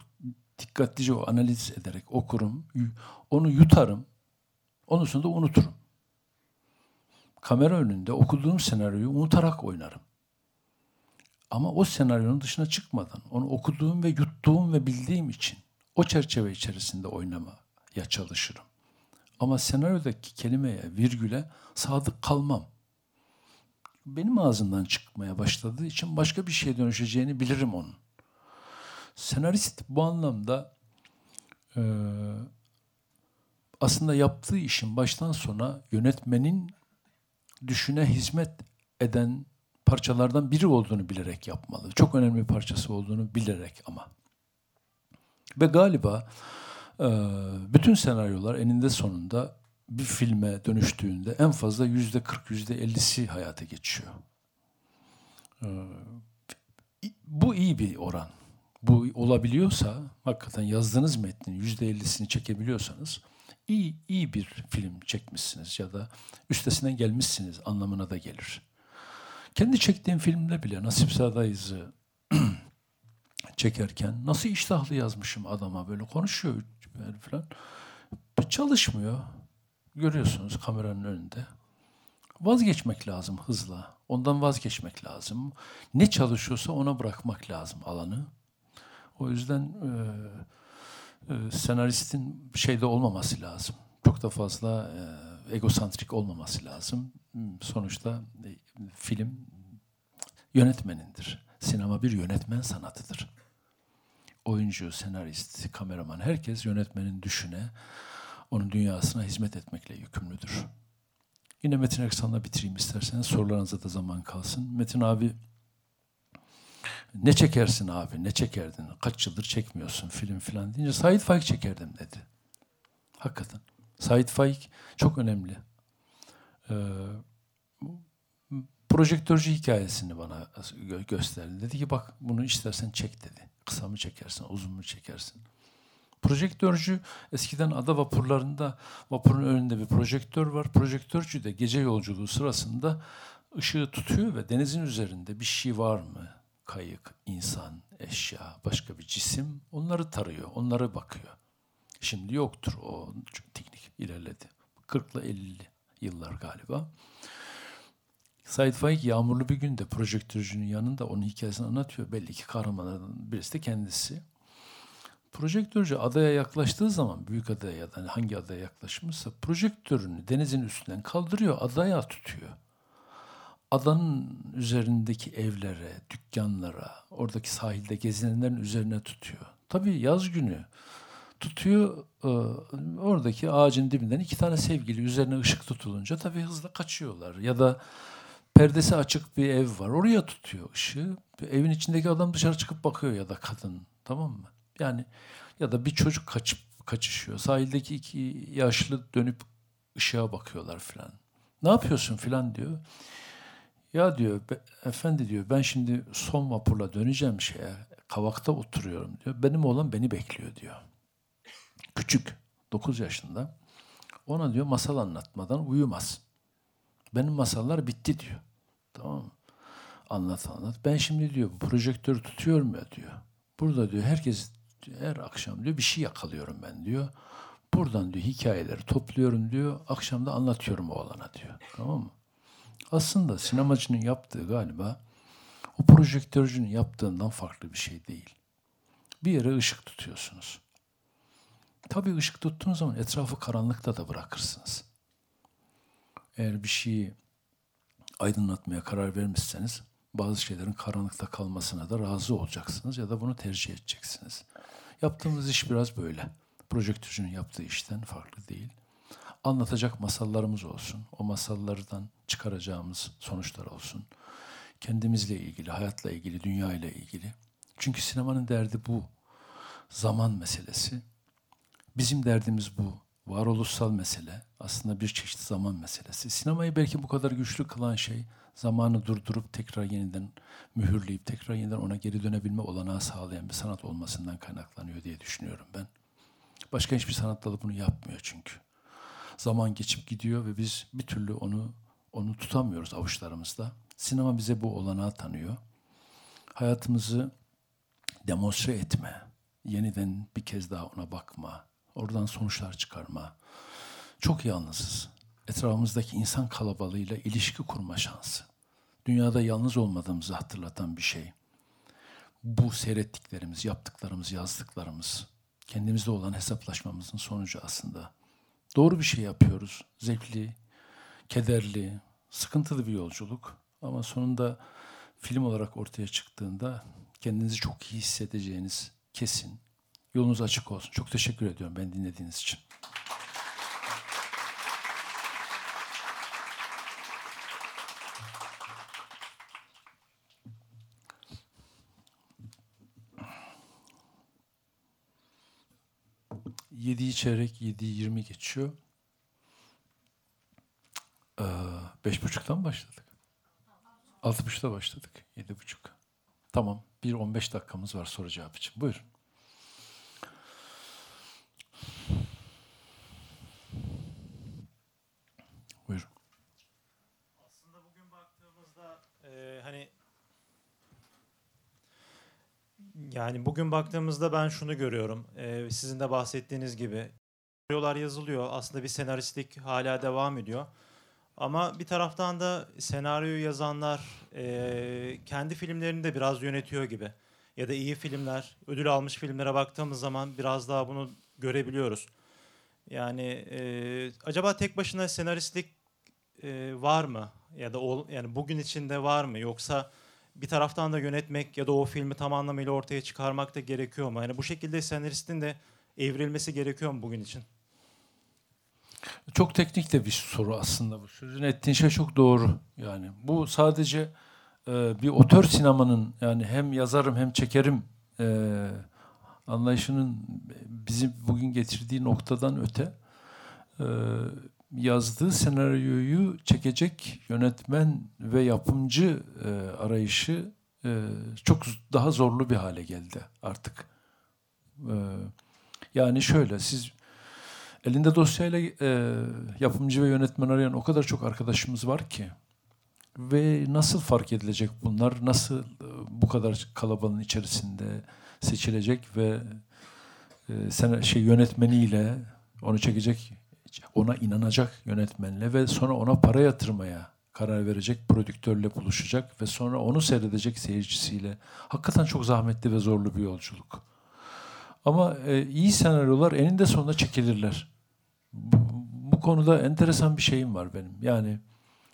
[SPEAKER 1] dikkatlice o analiz ederek okurum. Onu yutarım. Onun sonra da unuturum. Kamera önünde okuduğum senaryoyu unutarak oynarım. Ama o senaryonun dışına çıkmadan, onu okuduğum ve yuttuğum ve bildiğim için o çerçeve içerisinde oynamaya çalışırım. Ama senaryodaki kelimeye, virgüle sadık kalmam. Benim ağzımdan çıkmaya başladığı için başka bir şeye dönüşeceğini bilirim onun. Senarist bu anlamda e, aslında yaptığı işin baştan sona yönetmenin düşüne hizmet eden parçalardan biri olduğunu bilerek yapmalı. Çok önemli bir parçası olduğunu bilerek ama. Ve galiba e, bütün senaryolar eninde sonunda bir filme dönüştüğünde en fazla yüzde 40, yüzde 50'si hayata geçiyor. E, bu iyi bir oran. Bu olabiliyorsa, hakikaten yazdığınız metnin yüzde ellisini çekebiliyorsanız iyi, iyi bir film çekmişsiniz ya da üstesinden gelmişsiniz anlamına da gelir. Kendi çektiğim filmde bile Nasip Sadayız'ı çekerken nasıl iştahlı yazmışım adama böyle konuşuyor falan. Çalışmıyor. Görüyorsunuz kameranın önünde. Vazgeçmek lazım hızla. Ondan vazgeçmek lazım. Ne çalışıyorsa ona bırakmak lazım alanı. O yüzden e, senaristin şeyde olmaması lazım. Çok da fazla e, egosantrik olmaması lazım. Sonuçta e, film yönetmenindir. Sinema bir yönetmen sanatıdır. Oyuncu, senarist, kameraman herkes yönetmenin düşüne, onun dünyasına hizmet etmekle yükümlüdür. Yine Metin Eksan'la bitireyim isterseniz. Sorularınıza da zaman kalsın. Metin abi ne çekersin abi, ne çekerdin? Kaç yıldır çekmiyorsun film filan deyince Sait Faik çekerdim dedi. Hakikaten. Sait Faik çok önemli. Ee, projektörcü hikayesini bana gö- gösterdi. Dedi ki bak bunu istersen çek dedi. Kısa mı çekersin, uzun mu çekersin? Projektörcü eskiden ada vapurlarında vapurun önünde bir projektör var. Projektörcü de gece yolculuğu sırasında ışığı tutuyor ve denizin üzerinde bir şey var mı? Kayık, insan, eşya, başka bir cisim onları tarıyor, onlara bakıyor. Şimdi yoktur o teknik ilerledi. 40 ile 50 yıllar galiba. Said Faik yağmurlu bir günde projektörcünün yanında onun hikayesini anlatıyor. Belli ki kahramanlardan birisi de kendisi. Projektörcü adaya yaklaştığı zaman büyük adaya ya da hangi adaya yaklaşmışsa projektörünü denizin üstünden kaldırıyor, adaya tutuyor. Adanın üzerindeki evlere, dükkanlara, oradaki sahilde gezinenlerin üzerine tutuyor. Tabii yaz günü tutuyor e, oradaki ağacın dibinden iki tane sevgili üzerine ışık tutulunca tabii hızla kaçıyorlar. Ya da perdesi açık bir ev var oraya tutuyor ışığı. Evin içindeki adam dışarı çıkıp bakıyor ya da kadın tamam mı? Yani ya da bir çocuk kaçıp kaçışıyor. Sahildeki iki yaşlı dönüp ışığa bakıyorlar filan. Ne yapıyorsun filan diyor. Ya diyor efendi diyor ben şimdi son vapurla döneceğim şeye. Kavakta oturuyorum diyor. Benim oğlan beni bekliyor diyor. Küçük 9 yaşında. Ona diyor masal anlatmadan uyumaz. Benim masallar bitti diyor. Tamam mı? Anlat anlat. Ben şimdi diyor projektörü tutuyorum ya diyor. Burada diyor herkes her akşam diyor bir şey yakalıyorum ben diyor. Buradan diyor hikayeleri topluyorum diyor. Akşam da anlatıyorum oğlana diyor. Tamam mı? Aslında sinemacının yaptığı galiba o projektörcünün yaptığından farklı bir şey değil. Bir yere ışık tutuyorsunuz. Tabii ışık tuttuğunuz zaman etrafı karanlıkta da bırakırsınız. Eğer bir şeyi aydınlatmaya karar vermişseniz bazı şeylerin karanlıkta kalmasına da razı olacaksınız ya da bunu tercih edeceksiniz. Yaptığımız iş biraz böyle. Projektörcünün yaptığı işten farklı değil. Anlatacak masallarımız olsun. O masallardan çıkaracağımız sonuçlar olsun. Kendimizle ilgili, hayatla ilgili, dünya ile ilgili. Çünkü sinemanın derdi bu. Zaman meselesi. Bizim derdimiz bu. Varoluşsal mesele. Aslında bir çeşit zaman meselesi. Sinemayı belki bu kadar güçlü kılan şey zamanı durdurup tekrar yeniden mühürleyip tekrar yeniden ona geri dönebilme olanağı sağlayan bir sanat olmasından kaynaklanıyor diye düşünüyorum ben. Başka hiçbir sanat dalı bunu yapmıyor çünkü. Zaman geçip gidiyor ve biz bir türlü onu onu tutamıyoruz avuçlarımızda. Sinema bize bu olanağı tanıyor. Hayatımızı demonstre etme, yeniden bir kez daha ona bakma, oradan sonuçlar çıkarma. Çok yalnızız. Etrafımızdaki insan kalabalığıyla ilişki kurma şansı dünyada yalnız olmadığımızı hatırlatan bir şey. Bu seyrettiklerimiz, yaptıklarımız, yazdıklarımız, kendimizde olan hesaplaşmamızın sonucu aslında. Doğru bir şey yapıyoruz. Zevkli, kederli, sıkıntılı bir yolculuk. Ama sonunda film olarak ortaya çıktığında kendinizi çok iyi hissedeceğiniz kesin. Yolunuz açık olsun. Çok teşekkür ediyorum ben dinlediğiniz için. Yediği çeyrek, yediği yirmi geçiyor. Beş buçuktan başladık. Altı buçukta başladık. Yedi buçuk. Tamam. Bir on beş dakikamız var soru cevap için. Buyurun. Buyurun.
[SPEAKER 2] Aslında bugün baktığımızda e, hani yani bugün baktığımızda ben şunu görüyorum. E, sizin de bahsettiğiniz gibi senaryolar yazılıyor. Aslında bir senaristlik hala devam ediyor. Ama bir taraftan da senaryoyu yazanlar e, kendi filmlerini de biraz yönetiyor gibi. Ya da iyi filmler, ödül almış filmlere baktığımız zaman biraz daha bunu görebiliyoruz. Yani e, acaba tek başına senaristlik e, var mı? Ya da ol, yani bugün içinde var mı? Yoksa bir taraftan da yönetmek ya da o filmi tam anlamıyla ortaya çıkarmak da gerekiyor mu? Yani bu şekilde senaristin de evrilmesi gerekiyor mu bugün için?
[SPEAKER 1] Çok teknik de bir soru aslında bu. Sözünü ettiğin şey çok doğru. Yani bu sadece e, bir otör sinemanın yani hem yazarım hem çekerim e, anlayışının bizim bugün getirdiği noktadan öte e, yazdığı senaryoyu çekecek yönetmen ve yapımcı e, arayışı e, çok daha zorlu bir hale geldi artık. E, yani şöyle siz elinde dosyayla e, yapımcı ve yönetmen arayan o kadar çok arkadaşımız var ki ve nasıl fark edilecek bunlar? Nasıl e, bu kadar kalabalığın içerisinde seçilecek ve e, sen şey yönetmeniyle onu çekecek, ona inanacak yönetmenle ve sonra ona para yatırmaya karar verecek prodüktörle buluşacak ve sonra onu seyredecek seyircisiyle. Hakikaten çok zahmetli ve zorlu bir yolculuk. Ama e, iyi senaryolar eninde sonunda çekilirler. Bu, bu konuda enteresan bir şeyim var benim. Yani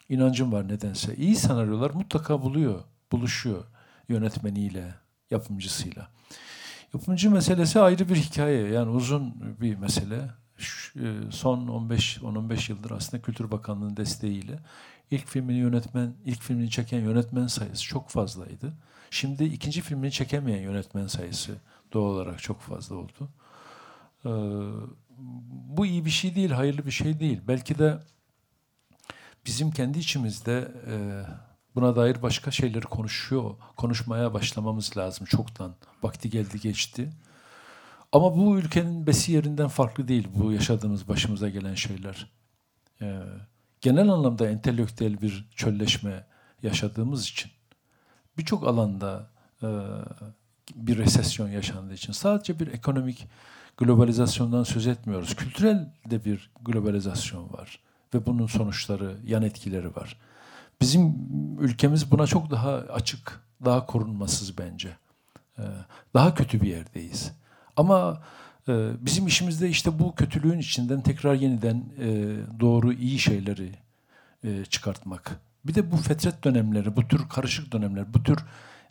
[SPEAKER 1] inancım var nedense. İyi senaryolar mutlaka buluyor, buluşuyor yönetmeniyle, yapımcısıyla. Yapımcı meselesi ayrı bir hikaye. Yani uzun bir mesele. Şu, e, son 15 15 yıldır aslında Kültür Bakanlığı'nın desteğiyle ilk filmini yönetmen, ilk filmini çeken yönetmen sayısı çok fazlaydı. Şimdi ikinci filmini çekemeyen yönetmen sayısı doğal olarak çok fazla oldu. Ee, bu iyi bir şey değil, hayırlı bir şey değil. Belki de bizim kendi içimizde e, buna dair başka şeyleri konuşuyor, konuşmaya başlamamız lazım çoktan. Vakti geldi geçti. Ama bu ülkenin besi yerinden farklı değil bu yaşadığımız başımıza gelen şeyler. Ee, genel anlamda entelektüel bir çölleşme yaşadığımız için birçok alanda e, bir resesyon yaşandığı için sadece bir ekonomik globalizasyondan söz etmiyoruz. Kültürel de bir globalizasyon var ve bunun sonuçları, yan etkileri var. Bizim ülkemiz buna çok daha açık, daha korunmasız bence. Ee, daha kötü bir yerdeyiz. Ama e, bizim işimizde işte bu kötülüğün içinden tekrar yeniden e, doğru, iyi şeyleri e, çıkartmak. Bir de bu fetret dönemleri, bu tür karışık dönemler, bu tür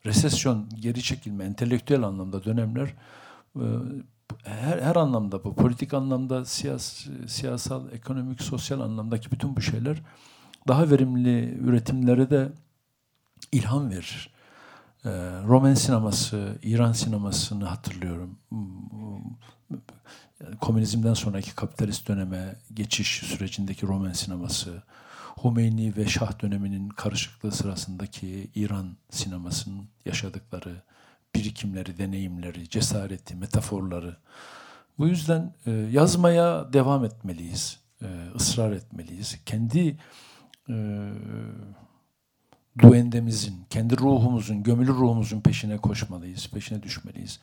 [SPEAKER 1] resesyon, geri çekilme, entelektüel anlamda dönemler her, her anlamda bu, politik anlamda, siyas, siyasal, ekonomik, sosyal anlamdaki bütün bu şeyler daha verimli üretimlere de ilham verir. Ee, Roman sineması, İran sinemasını hatırlıyorum. Yani komünizmden sonraki kapitalist döneme geçiş sürecindeki Roman sineması, Humeyni ve Şah döneminin karışıklığı sırasındaki İran sinemasının yaşadıkları, birikimleri, deneyimleri, cesareti, metaforları. Bu yüzden e, yazmaya devam etmeliyiz, e, ısrar etmeliyiz. Kendi e, duendemizin, kendi ruhumuzun, gömülü ruhumuzun peşine koşmalıyız, peşine düşmeliyiz.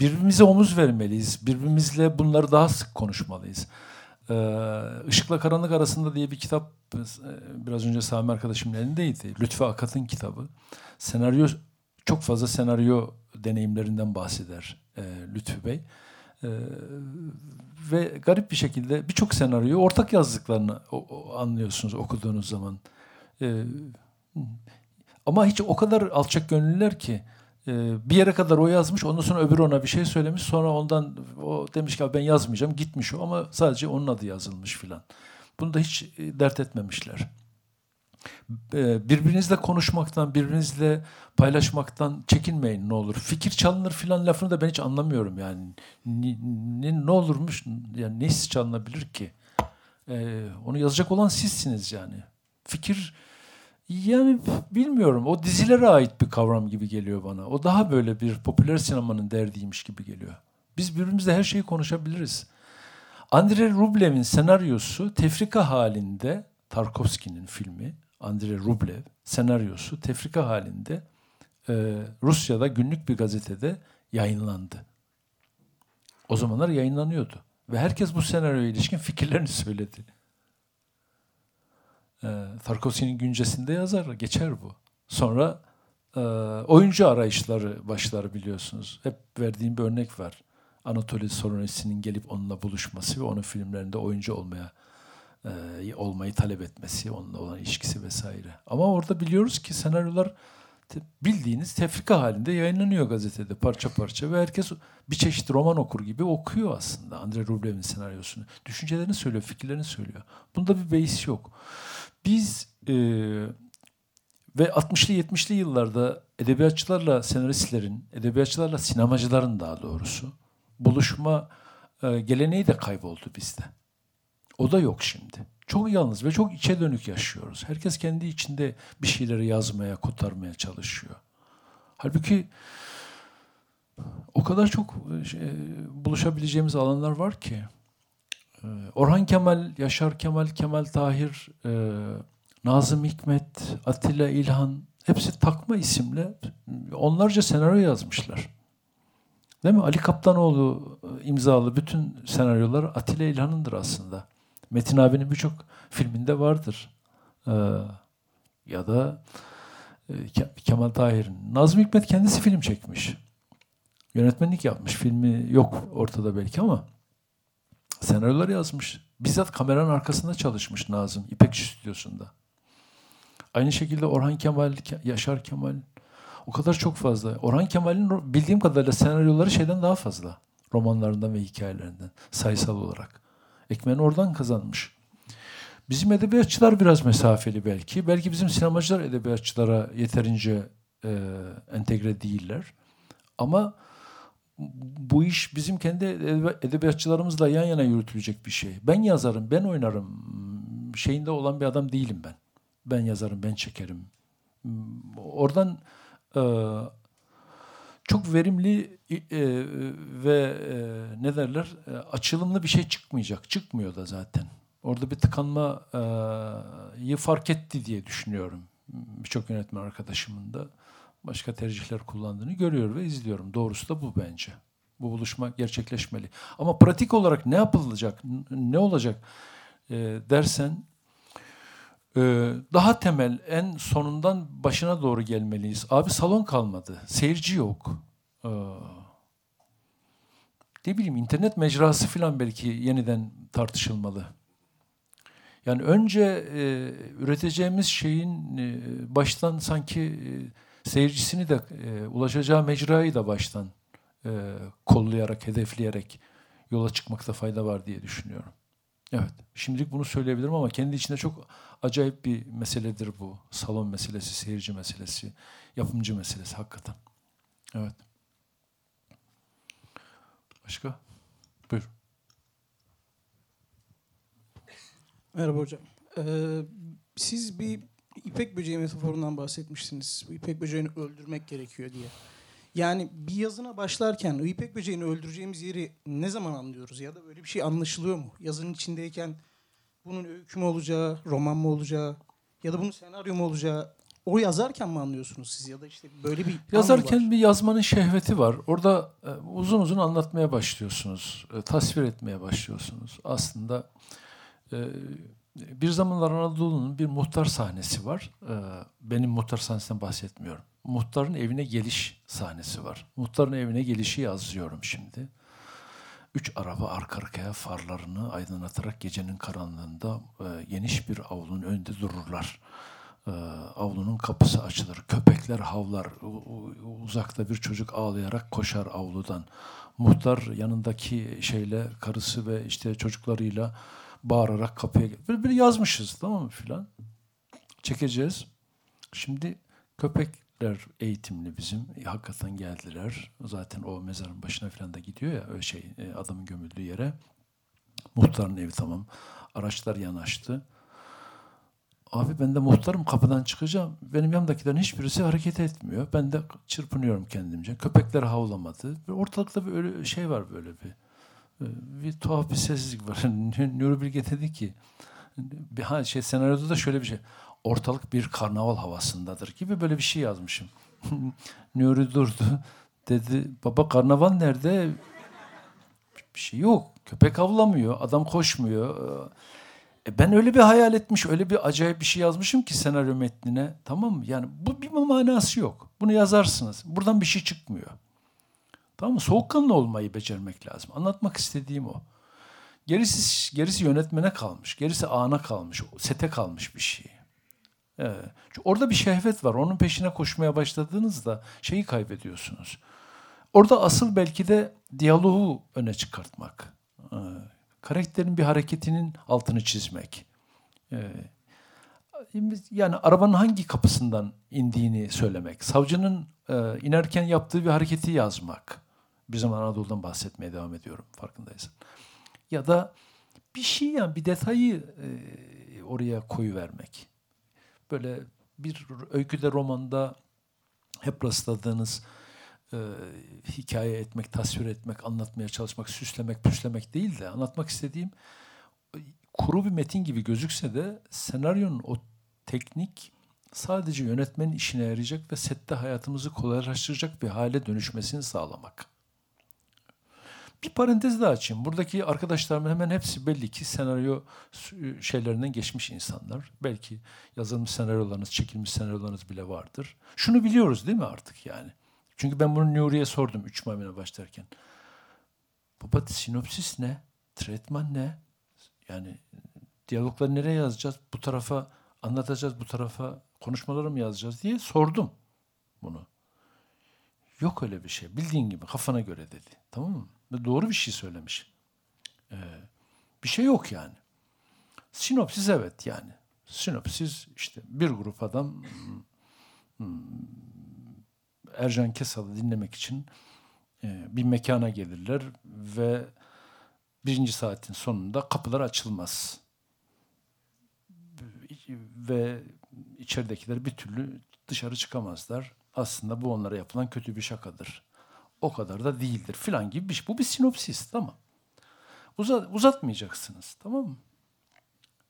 [SPEAKER 1] Birbirimize omuz vermeliyiz, birbirimizle bunları daha sık konuşmalıyız. Ee, Işıkla Karanlık Arasında diye bir kitap e, biraz önce Sami arkadaşımın elindeydi. Lütfü Akat'ın kitabı. Senaryo çok fazla senaryo deneyimlerinden bahseder e, Lütfü Bey. E, ve garip bir şekilde birçok senaryoyu ortak yazdıklarını anlıyorsunuz okuduğunuz zaman. E, ama hiç o kadar alçak gönüllüler ki bir yere kadar o yazmış, ondan sonra öbürü ona bir şey söylemiş, sonra ondan o demiş ki ben yazmayacağım, gitmiş o ama sadece onun adı yazılmış filan. Bunu da hiç e, dert etmemişler. e, birbirinizle konuşmaktan, birbirinizle paylaşmaktan çekinmeyin ne olur. Fikir çalınır filan lafını da ben hiç anlamıyorum yani. Ne, ne, olurmuş yani neyse çalınabilir ki? Ee, onu yazacak olan sizsiniz yani. Fikir yani bilmiyorum. O dizilere ait bir kavram gibi geliyor bana. O daha böyle bir popüler sinemanın derdiymiş gibi geliyor. Biz birbirimizle her şeyi konuşabiliriz. Andrei Rublev'in senaryosu tefrika halinde Tarkovski'nin filmi Andrei Rublev senaryosu tefrika halinde e, Rusya'da günlük bir gazetede yayınlandı. O zamanlar yayınlanıyordu. Ve herkes bu senaryoya ilişkin fikirlerini söyledi. E, Tarkovski'nin güncesinde yazar, geçer bu. Sonra e, oyuncu arayışları başlar biliyorsunuz. Hep verdiğim bir örnek var. Anatoly Soronesi'nin gelip onunla buluşması ve onun filmlerinde oyuncu olmaya e, olmayı talep etmesi, onunla olan ilişkisi vesaire. Ama orada biliyoruz ki senaryolar te, bildiğiniz tefrika halinde yayınlanıyor gazetede parça parça ve herkes bir çeşit roman okur gibi okuyor aslında Andrei Rublev'in senaryosunu. Düşüncelerini söylüyor, fikirlerini söylüyor. Bunda bir beis yok. Biz e, ve 60'lı 70'li yıllarda edebiyatçılarla senaristlerin, edebiyatçılarla sinemacıların daha doğrusu buluşma e, geleneği de kayboldu bizde. O da yok şimdi. Çok yalnız ve çok içe dönük yaşıyoruz. Herkes kendi içinde bir şeyleri yazmaya, kotarmaya çalışıyor. Halbuki o kadar çok şey, buluşabileceğimiz alanlar var ki. E, Orhan Kemal, Yaşar Kemal, Kemal Tahir, e, Nazım Hikmet, Atilla İlhan hepsi takma isimle onlarca senaryo yazmışlar. Değil mi? Ali Kaptanoğlu imzalı bütün senaryolar Atilla İlhan'ındır aslında. Metin abinin birçok filminde vardır. Ee, ya da e, Kemal Tahir'in. Nazım Hikmet kendisi film çekmiş. Yönetmenlik yapmış. Filmi yok ortada belki ama senaryolar yazmış. Bizzat kameranın arkasında çalışmış Nazım. İpek Stüdyosu'nda. Aynı şekilde Orhan Kemal, Yaşar Kemal o kadar çok fazla. Orhan Kemal'in bildiğim kadarıyla senaryoları şeyden daha fazla. Romanlarından ve hikayelerinden sayısal olarak. Ekmeğini oradan kazanmış. Bizim edebiyatçılar biraz mesafeli belki. Belki bizim sinemacılar edebiyatçılara yeterince e, entegre değiller. Ama bu iş bizim kendi edebiyatçılarımızla yan yana yürütülecek bir şey. Ben yazarım, ben oynarım şeyinde olan bir adam değilim ben. Ben yazarım, ben çekerim. Oradan e, çok verimli e, ve e, ne derler açılımlı bir şey çıkmayacak. Çıkmıyor da zaten. Orada bir tıkanmayı fark etti diye düşünüyorum. Birçok yönetmen arkadaşımın da başka tercihler kullandığını görüyor ve izliyorum. Doğrusu da bu bence. Bu buluşma gerçekleşmeli. Ama pratik olarak ne yapılacak, ne olacak e, dersen ee, daha temel, en sonundan başına doğru gelmeliyiz. Abi salon kalmadı, seyirci yok. Ee, ne bileyim internet mecrası falan belki yeniden tartışılmalı. Yani önce e, üreteceğimiz şeyin e, baştan sanki e, seyircisini de e, ulaşacağı mecrayı da baştan e, kollayarak, hedefleyerek yola çıkmakta fayda var diye düşünüyorum. Evet, şimdilik bunu söyleyebilirim ama kendi içinde çok acayip bir meseledir bu. Salon meselesi, seyirci meselesi, yapımcı meselesi hakikaten. Evet. Başka? Buyur.
[SPEAKER 3] Merhaba hocam. Ee, siz bir ipek böceği metaforundan bahsetmiştiniz. İpek böceğini öldürmek gerekiyor diye. Yani bir yazına başlarken ipek böceğini öldüreceğimiz yeri ne zaman anlıyoruz? Ya da böyle bir şey anlaşılıyor mu? Yazının içindeyken bunun öykü mü olacağı, roman mı olacağı ya da bunun senaryo mu olacağı o yazarken mi anlıyorsunuz siz ya da işte böyle bir
[SPEAKER 1] yazarken bir yazmanın şehveti var. Orada e, uzun uzun anlatmaya başlıyorsunuz, e, tasvir etmeye başlıyorsunuz. Aslında e, bir zamanlar Anadolu'nun bir muhtar sahnesi var. E, benim muhtar sahnesinden bahsetmiyorum. Muhtarın evine geliş sahnesi var. Muhtarın evine gelişi yazıyorum şimdi. Üç araba arka arkaya farlarını aydınlatarak gecenin karanlığında e, geniş bir avlunun önünde dururlar. E, avlunun kapısı açılır. Köpekler havlar. Uzakta bir çocuk ağlayarak koşar avludan. Muhtar yanındaki şeyle karısı ve işte çocuklarıyla bağırarak kapıya böyle, böyle yazmışız tamam mı filan. çekeceğiz. Şimdi köpekler eğitimli bizim. E, hakikaten geldiler. Zaten o mezarın başına falan da gidiyor ya öyle şey e, adamın gömüldüğü yere. Muhtarın evi tamam. Araçlar yanaştı. Abi ben de muhtarım kapıdan çıkacağım. Benim yanımdakilerin hiçbirisi hareket etmiyor. Ben de çırpınıyorum kendimce. Köpekler havlamadı. Ortalıkta bir öyle şey var böyle bir. E, bir tuhaf bir sessizlik var. Nuri Bilge dedi ki bir ha, şey senaryoda da şöyle bir şey. Ortalık bir karnaval havasındadır gibi böyle bir şey yazmışım. Nuri durdu. Dedi baba karnaval nerede? Bir şey yok. Köpek avlamıyor. Adam koşmuyor. E ben öyle bir hayal etmiş, öyle bir acayip bir şey yazmışım ki senaryo metnine. Tamam mı? Yani bu bir manası yok. Bunu yazarsınız. Buradan bir şey çıkmıyor. Tamam mı? Soğukkanlı olmayı becermek lazım. Anlatmak istediğim o. Gerisi, gerisi yönetmene kalmış. Gerisi ana kalmış. Sete kalmış bir şey. Evet. Çünkü orada bir şehvet var. Onun peşine koşmaya başladığınızda şeyi kaybediyorsunuz. Orada asıl belki de diyaloğu öne çıkartmak. Karakterin bir hareketinin altını çizmek. Yani arabanın hangi kapısından indiğini söylemek. Savcının e, inerken yaptığı bir hareketi yazmak. Bir zaman Anadolu'dan bahsetmeye devam ediyorum farkındaysan. Ya da bir şey yani bir detayı e, oraya koyu vermek. Böyle bir öyküde romanda hep rastladığınız e, hikaye etmek, tasvir etmek, anlatmaya çalışmak, süslemek, püslemek değil de anlatmak istediğim kuru bir metin gibi gözükse de senaryonun o teknik sadece yönetmenin işine yarayacak ve sette hayatımızı kolaylaştıracak bir hale dönüşmesini sağlamak. Bir parantez daha açayım. Buradaki arkadaşlarımın hemen hepsi belli ki senaryo şeylerinden geçmiş insanlar. Belki yazılmış senaryolarınız, çekilmiş senaryolarınız bile vardır. Şunu biliyoruz değil mi artık yani? Çünkü ben bunu Nuri'ye sordum üç maymuna başlarken. Baba sinopsis ne? Tretman ne? Yani diyalogları nereye yazacağız? Bu tarafa anlatacağız, bu tarafa konuşmaları mı yazacağız diye sordum bunu. Yok öyle bir şey. Bildiğin gibi kafana göre dedi. Tamam mı? Doğru bir şey söylemiş. Ee, bir şey yok yani. Sinopsis evet yani. Sinopsis işte bir grup adam hmm, Ercan Kesal'ı dinlemek için e, bir mekana gelirler ve birinci saatin sonunda kapılar açılmaz. Ve içeridekiler bir türlü dışarı çıkamazlar. Aslında bu onlara yapılan kötü bir şakadır. O kadar da değildir filan gibi bir şey. Bu bir sinopsis tamam. Uzat, uzatmayacaksınız tamam mı?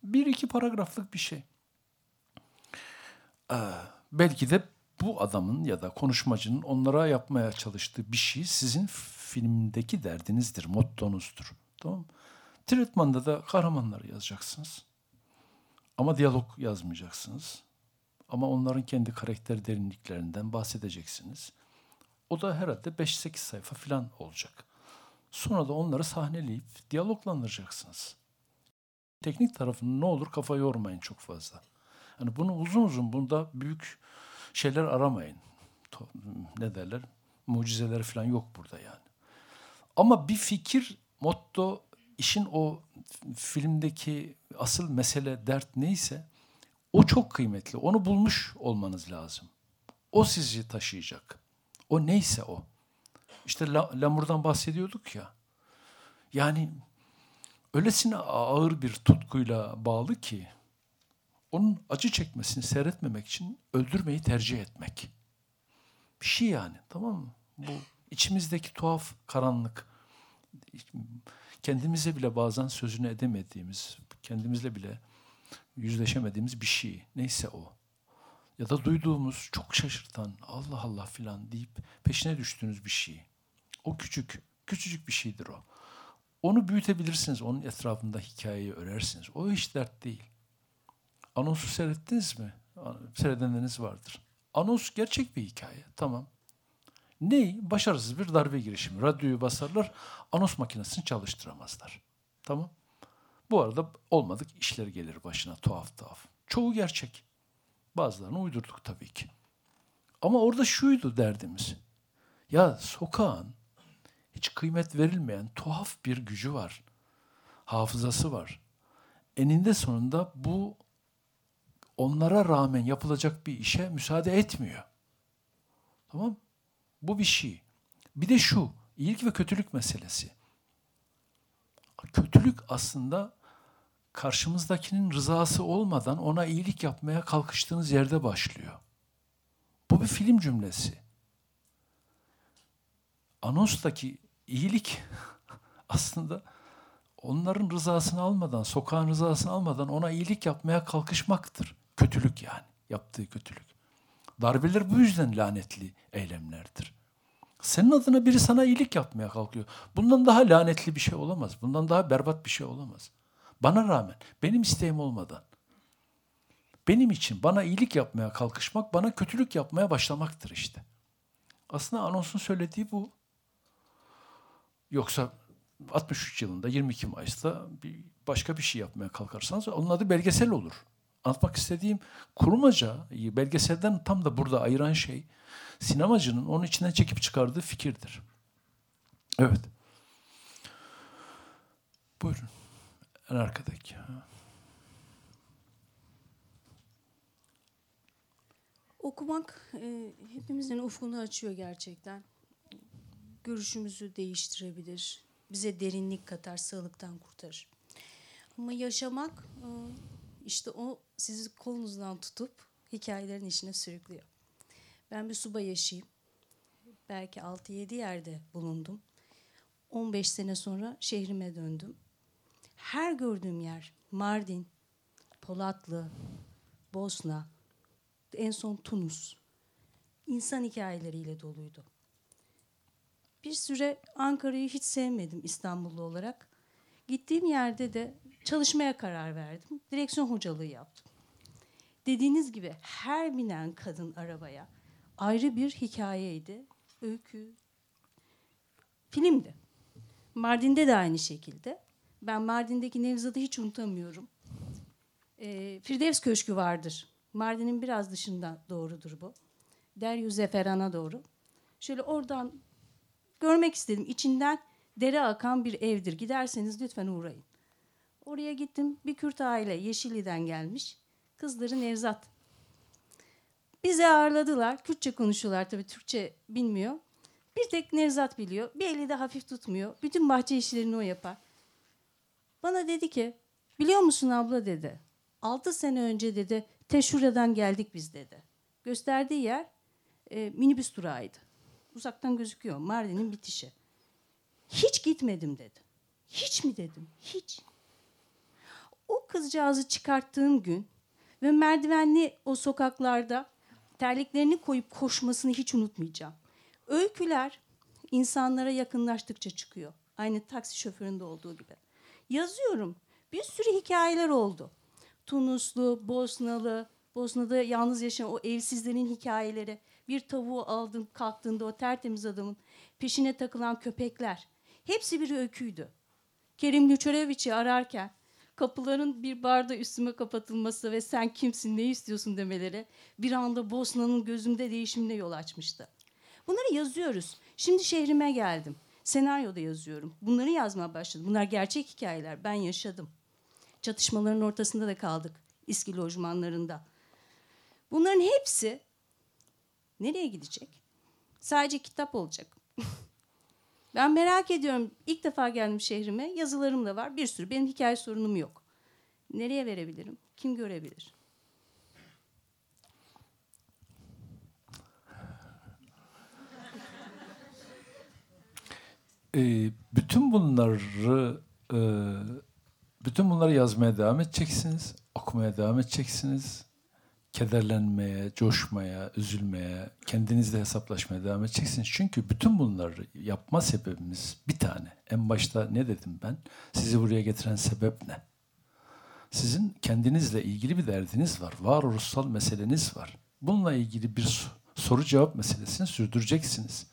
[SPEAKER 1] Bir iki paragraflık bir şey. Ee, belki de bu adamın ya da konuşmacının onlara yapmaya çalıştığı bir şey sizin filmdeki derdinizdir, mottonuzdur. Tamam mı? Tretmanda da kahramanları yazacaksınız. Ama diyalog yazmayacaksınız. Ama onların kendi karakter derinliklerinden bahsedeceksiniz. O da herhalde 5-8 sayfa falan olacak. Sonra da onları sahneleyip diyaloglandıracaksınız. Teknik tarafını ne olur kafa yormayın çok fazla. Yani bunu uzun uzun bunda büyük şeyler aramayın. Ne derler? Mucizeler falan yok burada yani. Ama bir fikir, motto, işin o filmdeki asıl mesele, dert neyse o çok kıymetli. Onu bulmuş olmanız lazım. O sizi taşıyacak. O neyse o. İşte Lamur'dan bahsediyorduk ya. Yani öylesine ağır bir tutkuyla bağlı ki onun acı çekmesini seyretmemek için öldürmeyi tercih etmek. Bir şey yani tamam mı? Bu içimizdeki tuhaf karanlık, kendimize bile bazen sözünü edemediğimiz, kendimizle bile yüzleşemediğimiz bir şey. Neyse o. Ya da duyduğumuz çok şaşırtan Allah Allah filan deyip peşine düştüğünüz bir şey. O küçük, küçücük bir şeydir o. Onu büyütebilirsiniz, onun etrafında hikayeyi örersiniz. O hiç dert değil. Anonsu seyrettiniz mi? Seyredenleriniz vardır. Anons gerçek bir hikaye. Tamam. Ney? Başarısız bir darbe girişimi. Radyoyu basarlar, anons makinesini çalıştıramazlar. Tamam. Bu arada olmadık işler gelir başına tuhaf tuhaf. Çoğu gerçek. Bazılarını uydurduk tabii ki. Ama orada şuydu derdimiz. Ya sokağın hiç kıymet verilmeyen tuhaf bir gücü var. Hafızası var. Eninde sonunda bu onlara rağmen yapılacak bir işe müsaade etmiyor. Tamam? Bu bir şey. Bir de şu, iyilik ve kötülük meselesi. Kötülük aslında karşımızdakinin rızası olmadan ona iyilik yapmaya kalkıştığınız yerde başlıyor. Bu bir film cümlesi. Anonstaki iyilik aslında onların rızasını almadan, sokağın rızasını almadan ona iyilik yapmaya kalkışmaktır. Kötülük yani, yaptığı kötülük. Darbeler bu yüzden lanetli eylemlerdir. Senin adına biri sana iyilik yapmaya kalkıyor. Bundan daha lanetli bir şey olamaz. Bundan daha berbat bir şey olamaz. Bana rağmen, benim isteğim olmadan. Benim için bana iyilik yapmaya kalkışmak, bana kötülük yapmaya başlamaktır işte. Aslında anonsun söylediği bu. Yoksa 63 yılında 22 Mayıs'ta bir başka bir şey yapmaya kalkarsanız onun adı belgesel olur. Anlatmak istediğim kurmaca belgeselden tam da burada ayıran şey sinemacının onun içinden çekip çıkardığı fikirdir. Evet. Buyurun. En arkadaki.
[SPEAKER 4] Okumak e, hepimizin ufkunu açıyor gerçekten. Görüşümüzü değiştirebilir. Bize derinlik katar, sağlıktan kurtarır. Ama yaşamak e, işte o sizi kolunuzdan tutup hikayelerin içine sürüklüyor. Ben bir subay yaşayayım. Belki 6-7 yerde bulundum. 15 sene sonra şehrime döndüm. Her gördüğüm yer Mardin, Polatlı, Bosna, en son Tunus. İnsan hikayeleriyle doluydu. Bir süre Ankara'yı hiç sevmedim İstanbullu olarak. Gittiğim yerde de çalışmaya karar verdim. Direksiyon hocalığı yaptım. Dediğiniz gibi her binen kadın arabaya ayrı bir hikayeydi. Öykü, filmdi. Mardin'de de aynı şekilde. Ben Mardin'deki Nevzat'ı hiç unutamıyorum. E, Firdevs Köşkü vardır. Mardin'in biraz dışında doğrudur bu. Deryü Zeferan'a doğru. Şöyle oradan görmek istedim. İçinden dere akan bir evdir. Giderseniz lütfen uğrayın. Oraya gittim. Bir Kürt aile Yeşilli'den gelmiş. Kızları Nevzat. Bizi ağırladılar. Kürtçe konuşuyorlar tabii. Türkçe bilmiyor. Bir tek Nevzat biliyor. Bir eli de hafif tutmuyor. Bütün bahçe işlerini o yapar. Bana dedi ki biliyor musun abla dedi. Altı sene önce dedi Teşhura'dan geldik biz dedi. Gösterdiği yer e, minibüs durağıydı. Uzaktan gözüküyor Mardin'in bitişi. Hiç gitmedim dedi. Hiç mi dedim? Hiç. O kızcağızı çıkarttığım gün ve merdivenli o sokaklarda terliklerini koyup koşmasını hiç unutmayacağım. Öyküler insanlara yakınlaştıkça çıkıyor. Aynı taksi şoföründe olduğu gibi. Yazıyorum. Bir sürü hikayeler oldu. Tunuslu, Bosnalı, Bosna'da yalnız yaşayan o evsizlerin hikayeleri. Bir tavuğu aldım kalktığında o tertemiz adamın peşine takılan köpekler. Hepsi bir öyküydü. Kerim Lüçöreviç'i ararken kapıların bir barda üstüme kapatılması ve sen kimsin ne istiyorsun demeleri bir anda Bosna'nın gözümde değişimine yol açmıştı. Bunları yazıyoruz. Şimdi şehrime geldim. Senaryoda yazıyorum. Bunları yazmaya başladım. Bunlar gerçek hikayeler. Ben yaşadım. Çatışmaların ortasında da kaldık. İSKİ lojmanlarında. Bunların hepsi nereye gidecek? Sadece kitap olacak. ben merak ediyorum. İlk defa geldim şehrime. Yazılarım da var. Bir sürü. Benim hikaye sorunum yok. Nereye verebilirim? Kim görebilir?
[SPEAKER 1] Ee, bütün bunları e, bütün bunları yazmaya devam edeceksiniz, okumaya devam edeceksiniz. Kederlenmeye, coşmaya, üzülmeye, kendinizle hesaplaşmaya devam edeceksiniz. Çünkü bütün bunları yapma sebebimiz bir tane. En başta ne dedim ben? Sizi buraya getiren sebep ne? Sizin kendinizle ilgili bir derdiniz var. Varoluşsal meseleniz var. Bununla ilgili bir soru cevap meselesini sürdüreceksiniz.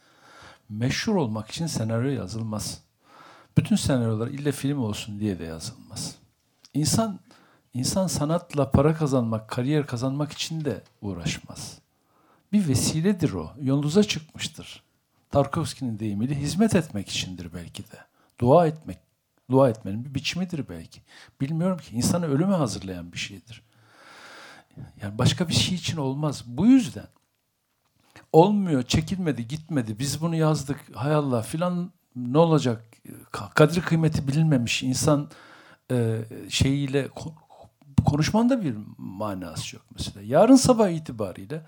[SPEAKER 1] Meşhur olmak için senaryo yazılmaz. Bütün senaryolar ille film olsun diye de yazılmaz. İnsan insan sanatla para kazanmak, kariyer kazanmak için de uğraşmaz. Bir vesiledir o. Yolunuza çıkmıştır. Tarkovski'nin deyimiyle hizmet etmek içindir belki de. Dua etmek, dua etmenin bir biçimidir belki. Bilmiyorum ki insanı ölüme hazırlayan bir şeydir. Yani başka bir şey için olmaz. Bu yüzden olmuyor, çekilmedi, gitmedi. Biz bunu yazdık. Hay Allah filan ne olacak? Kadri kıymeti bilinmemiş insan e, şeyiyle konuşmanın da bir manası yok mesela. Yarın sabah itibariyle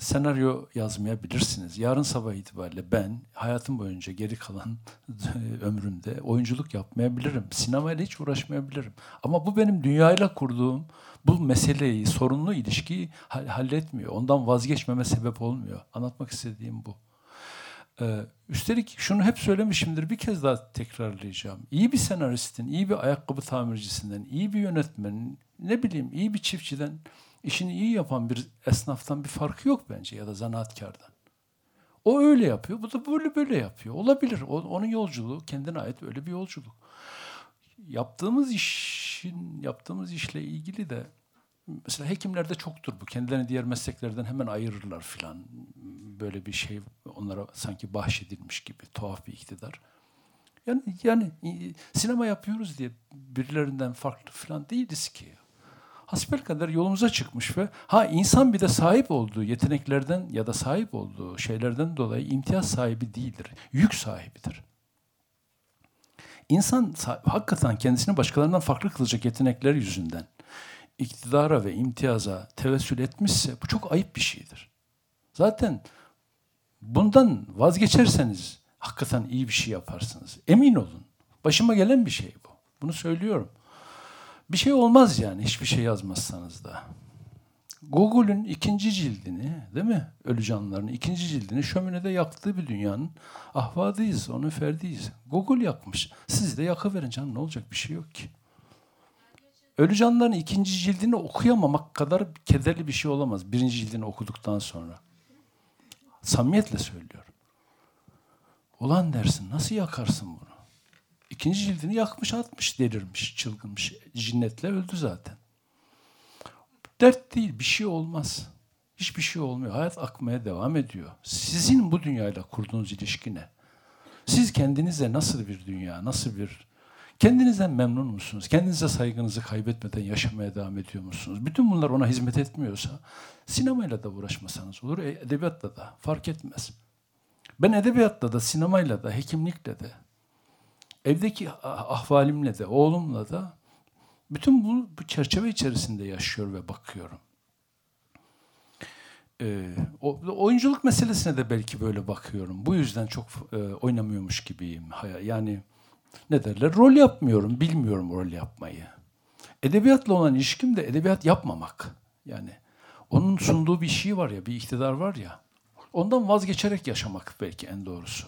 [SPEAKER 1] senaryo yazmayabilirsiniz. Yarın sabah itibariyle ben hayatım boyunca geri kalan ömrümde oyunculuk yapmayabilirim. Sinemayla hiç uğraşmayabilirim. Ama bu benim dünyayla kurduğum bu meseleyi, sorunlu ilişkiyi halletmiyor. Ondan vazgeçmeme sebep olmuyor. Anlatmak istediğim bu. Ee, üstelik şunu hep söylemişimdir, bir kez daha tekrarlayacağım. İyi bir senaristin, iyi bir ayakkabı tamircisinden, iyi bir yönetmenin, ne bileyim iyi bir çiftçiden, işini iyi yapan bir esnaftan bir farkı yok bence ya da zanaatkardan. O öyle yapıyor, bu da böyle böyle yapıyor. Olabilir, o, onun yolculuğu kendine ait öyle bir yolculuk. Yaptığımız işin, yaptığımız işle ilgili de mesela hekimlerde çoktur bu. Kendilerini diğer mesleklerden hemen ayırırlar filan. Böyle bir şey onlara sanki bahşedilmiş gibi tuhaf bir iktidar. Yani yani sinema yapıyoruz diye birilerinden farklı filan değiliz ki. Hasbel kadar yolumuza çıkmış ve ha insan bir de sahip olduğu yeteneklerden ya da sahip olduğu şeylerden dolayı imtiyaz sahibi değildir. Yük sahibidir. İnsan hakikaten kendisini başkalarından farklı kılacak yetenekler yüzünden iktidara ve imtiyaza tevessül etmişse bu çok ayıp bir şeydir. Zaten bundan vazgeçerseniz hakikaten iyi bir şey yaparsınız. Emin olun. Başıma gelen bir şey bu. Bunu söylüyorum. Bir şey olmaz yani hiçbir şey yazmazsanız da. Gogol'ün ikinci cildini, değil mi? Ölü canlıların ikinci cildini şöminede yaktığı bir dünyanın ahvadıyız, onun ferdiyiz. Gogol yakmış. Siz de yakıverin canım ne olacak bir şey yok ki. Ölü canlıların ikinci cildini okuyamamak kadar kederli bir şey olamaz. Birinci cildini okuduktan sonra. Samimiyetle söylüyorum. Ulan dersin nasıl yakarsın bunu? İkinci cildini yakmış atmış delirmiş çılgınmış. Cinnetle öldü zaten. Dert değil bir şey olmaz. Hiçbir şey olmuyor. Hayat akmaya devam ediyor. Sizin bu dünyayla kurduğunuz ilişki ne? Siz kendinize nasıl bir dünya, nasıl bir Kendinizden memnun musunuz? Kendinize saygınızı kaybetmeden yaşamaya devam ediyor musunuz? Bütün bunlar ona hizmet etmiyorsa sinemayla da uğraşmasanız olur, e, edebiyatla da fark etmez. Ben edebiyatla da, sinemayla da, hekimlikle de, evdeki ahvalimle de, oğlumla da bütün bu, bu çerçeve içerisinde yaşıyor ve bakıyorum. Ee, o, oyunculuk meselesine de belki böyle bakıyorum. Bu yüzden çok e, oynamıyormuş gibiyim. Yani ne derler? Rol yapmıyorum, bilmiyorum rol yapmayı. Edebiyatla olan ilişkim de edebiyat yapmamak. Yani onun sunduğu bir şey var ya, bir iktidar var ya. Ondan vazgeçerek yaşamak belki en doğrusu.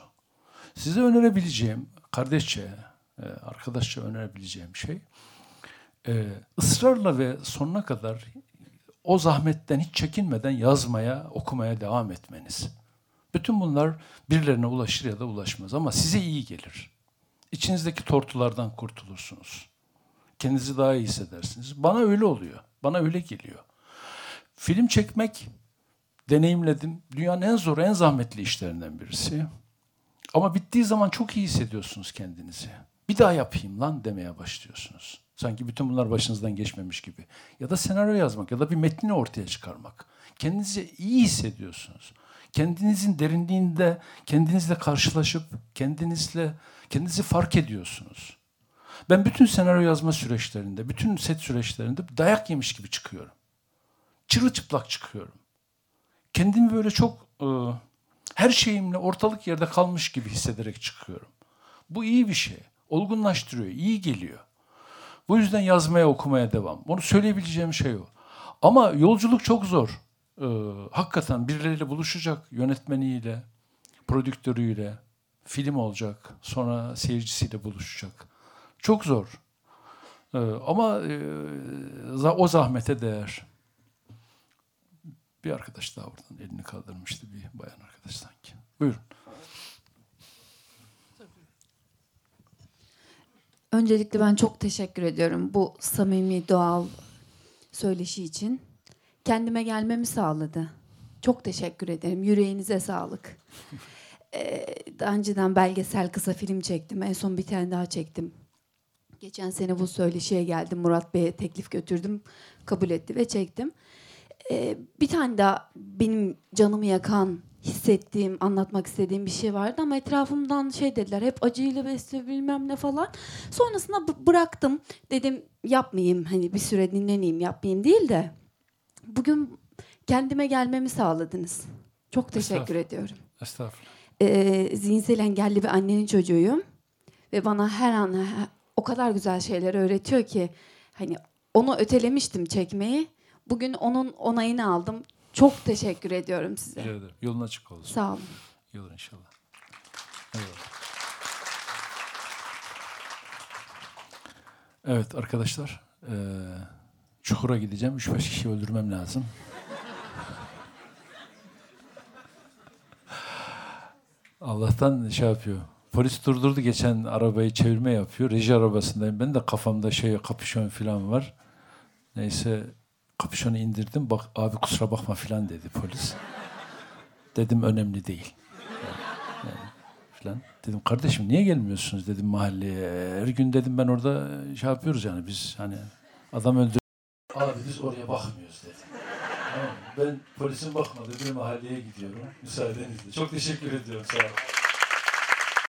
[SPEAKER 1] Size önerebileceğim, kardeşçe, e, arkadaşça önerebileceğim şey, e, ısrarla ve sonuna kadar o zahmetten hiç çekinmeden yazmaya, okumaya devam etmeniz. Bütün bunlar birilerine ulaşır ya da ulaşmaz ama size iyi gelir içinizdeki tortulardan kurtulursunuz. Kendinizi daha iyi hissedersiniz. Bana öyle oluyor. Bana öyle geliyor. Film çekmek deneyimledim. Dünyanın en zor, en zahmetli işlerinden birisi. Ama bittiği zaman çok iyi hissediyorsunuz kendinizi. Bir daha yapayım lan demeye başlıyorsunuz. Sanki bütün bunlar başınızdan geçmemiş gibi. Ya da senaryo yazmak ya da bir metnini ortaya çıkarmak. Kendinizi iyi hissediyorsunuz. Kendinizin derinliğinde kendinizle karşılaşıp kendinizle Kendinizi fark ediyorsunuz. Ben bütün senaryo yazma süreçlerinde, bütün set süreçlerinde dayak yemiş gibi çıkıyorum. Çırılçıplak çıkıyorum. Kendimi böyle çok e, her şeyimle ortalık yerde kalmış gibi hissederek çıkıyorum. Bu iyi bir şey. Olgunlaştırıyor, iyi geliyor. Bu yüzden yazmaya, okumaya devam. Onu söyleyebileceğim şey o. Ama yolculuk çok zor. Ee, hakikaten birileriyle buluşacak, yönetmeniyle, prodüktörüyle, film olacak. Sonra seyircisiyle buluşacak. Çok zor. Ee, ama e, o zahmete değer. Bir arkadaş daha oradan elini kaldırmıştı. Bir bayan arkadaş sanki. Buyurun.
[SPEAKER 5] Öncelikle ben çok teşekkür ediyorum bu samimi, doğal söyleşi için. Kendime gelmemi sağladı. Çok teşekkür ederim. Yüreğinize sağlık. Ee, daha önceden belgesel kısa film çektim. En son bir tane daha çektim. Geçen sene bu söyleşiye geldim. Murat Bey'e teklif götürdüm. Kabul etti ve çektim. Ee, bir tane daha benim canımı yakan, hissettiğim, anlatmak istediğim bir şey vardı ama etrafımdan şey dediler. Hep acıyla besliyor bilmem ne falan. Sonrasında b- bıraktım. Dedim yapmayayım hani bir süre dinleneyim yapmayayım değil de. Bugün kendime gelmemi sağladınız. Çok teşekkür
[SPEAKER 1] Estağfurullah.
[SPEAKER 5] ediyorum.
[SPEAKER 1] Estağfurullah.
[SPEAKER 5] Ee, zihinsel engelli bir annenin çocuğuyum. Ve bana her an o kadar güzel şeyler öğretiyor ki hani onu ötelemiştim çekmeyi. Bugün onun onayını aldım. Çok teşekkür ediyorum size.
[SPEAKER 1] Rica ederim. Yolun açık olsun.
[SPEAKER 5] Sağ olun.
[SPEAKER 1] İyi olur inşallah. Eyvallah. Evet arkadaşlar. eee, Çukur'a gideceğim. 3-5 kişi öldürmem lazım. Allah'tan şey yapıyor. Polis durdurdu geçen arabayı çevirme yapıyor. Reji arabasındayım. Ben de kafamda şey kapüşon falan var. Neyse kapüşonu indirdim. Bak abi kusura bakma falan dedi polis. Dedim önemli değil. Yani, falan. Dedim kardeşim niye gelmiyorsunuz dedim mahalleye. Her gün dedim ben orada şey yapıyoruz yani biz hani adam öldür. Abi biz oraya bakmıyoruz dedi. Ben polisin bakmadığı bir mahalleye gidiyorum. Müsaadenizle. Çok teşekkür ediyorum. Sağ olun.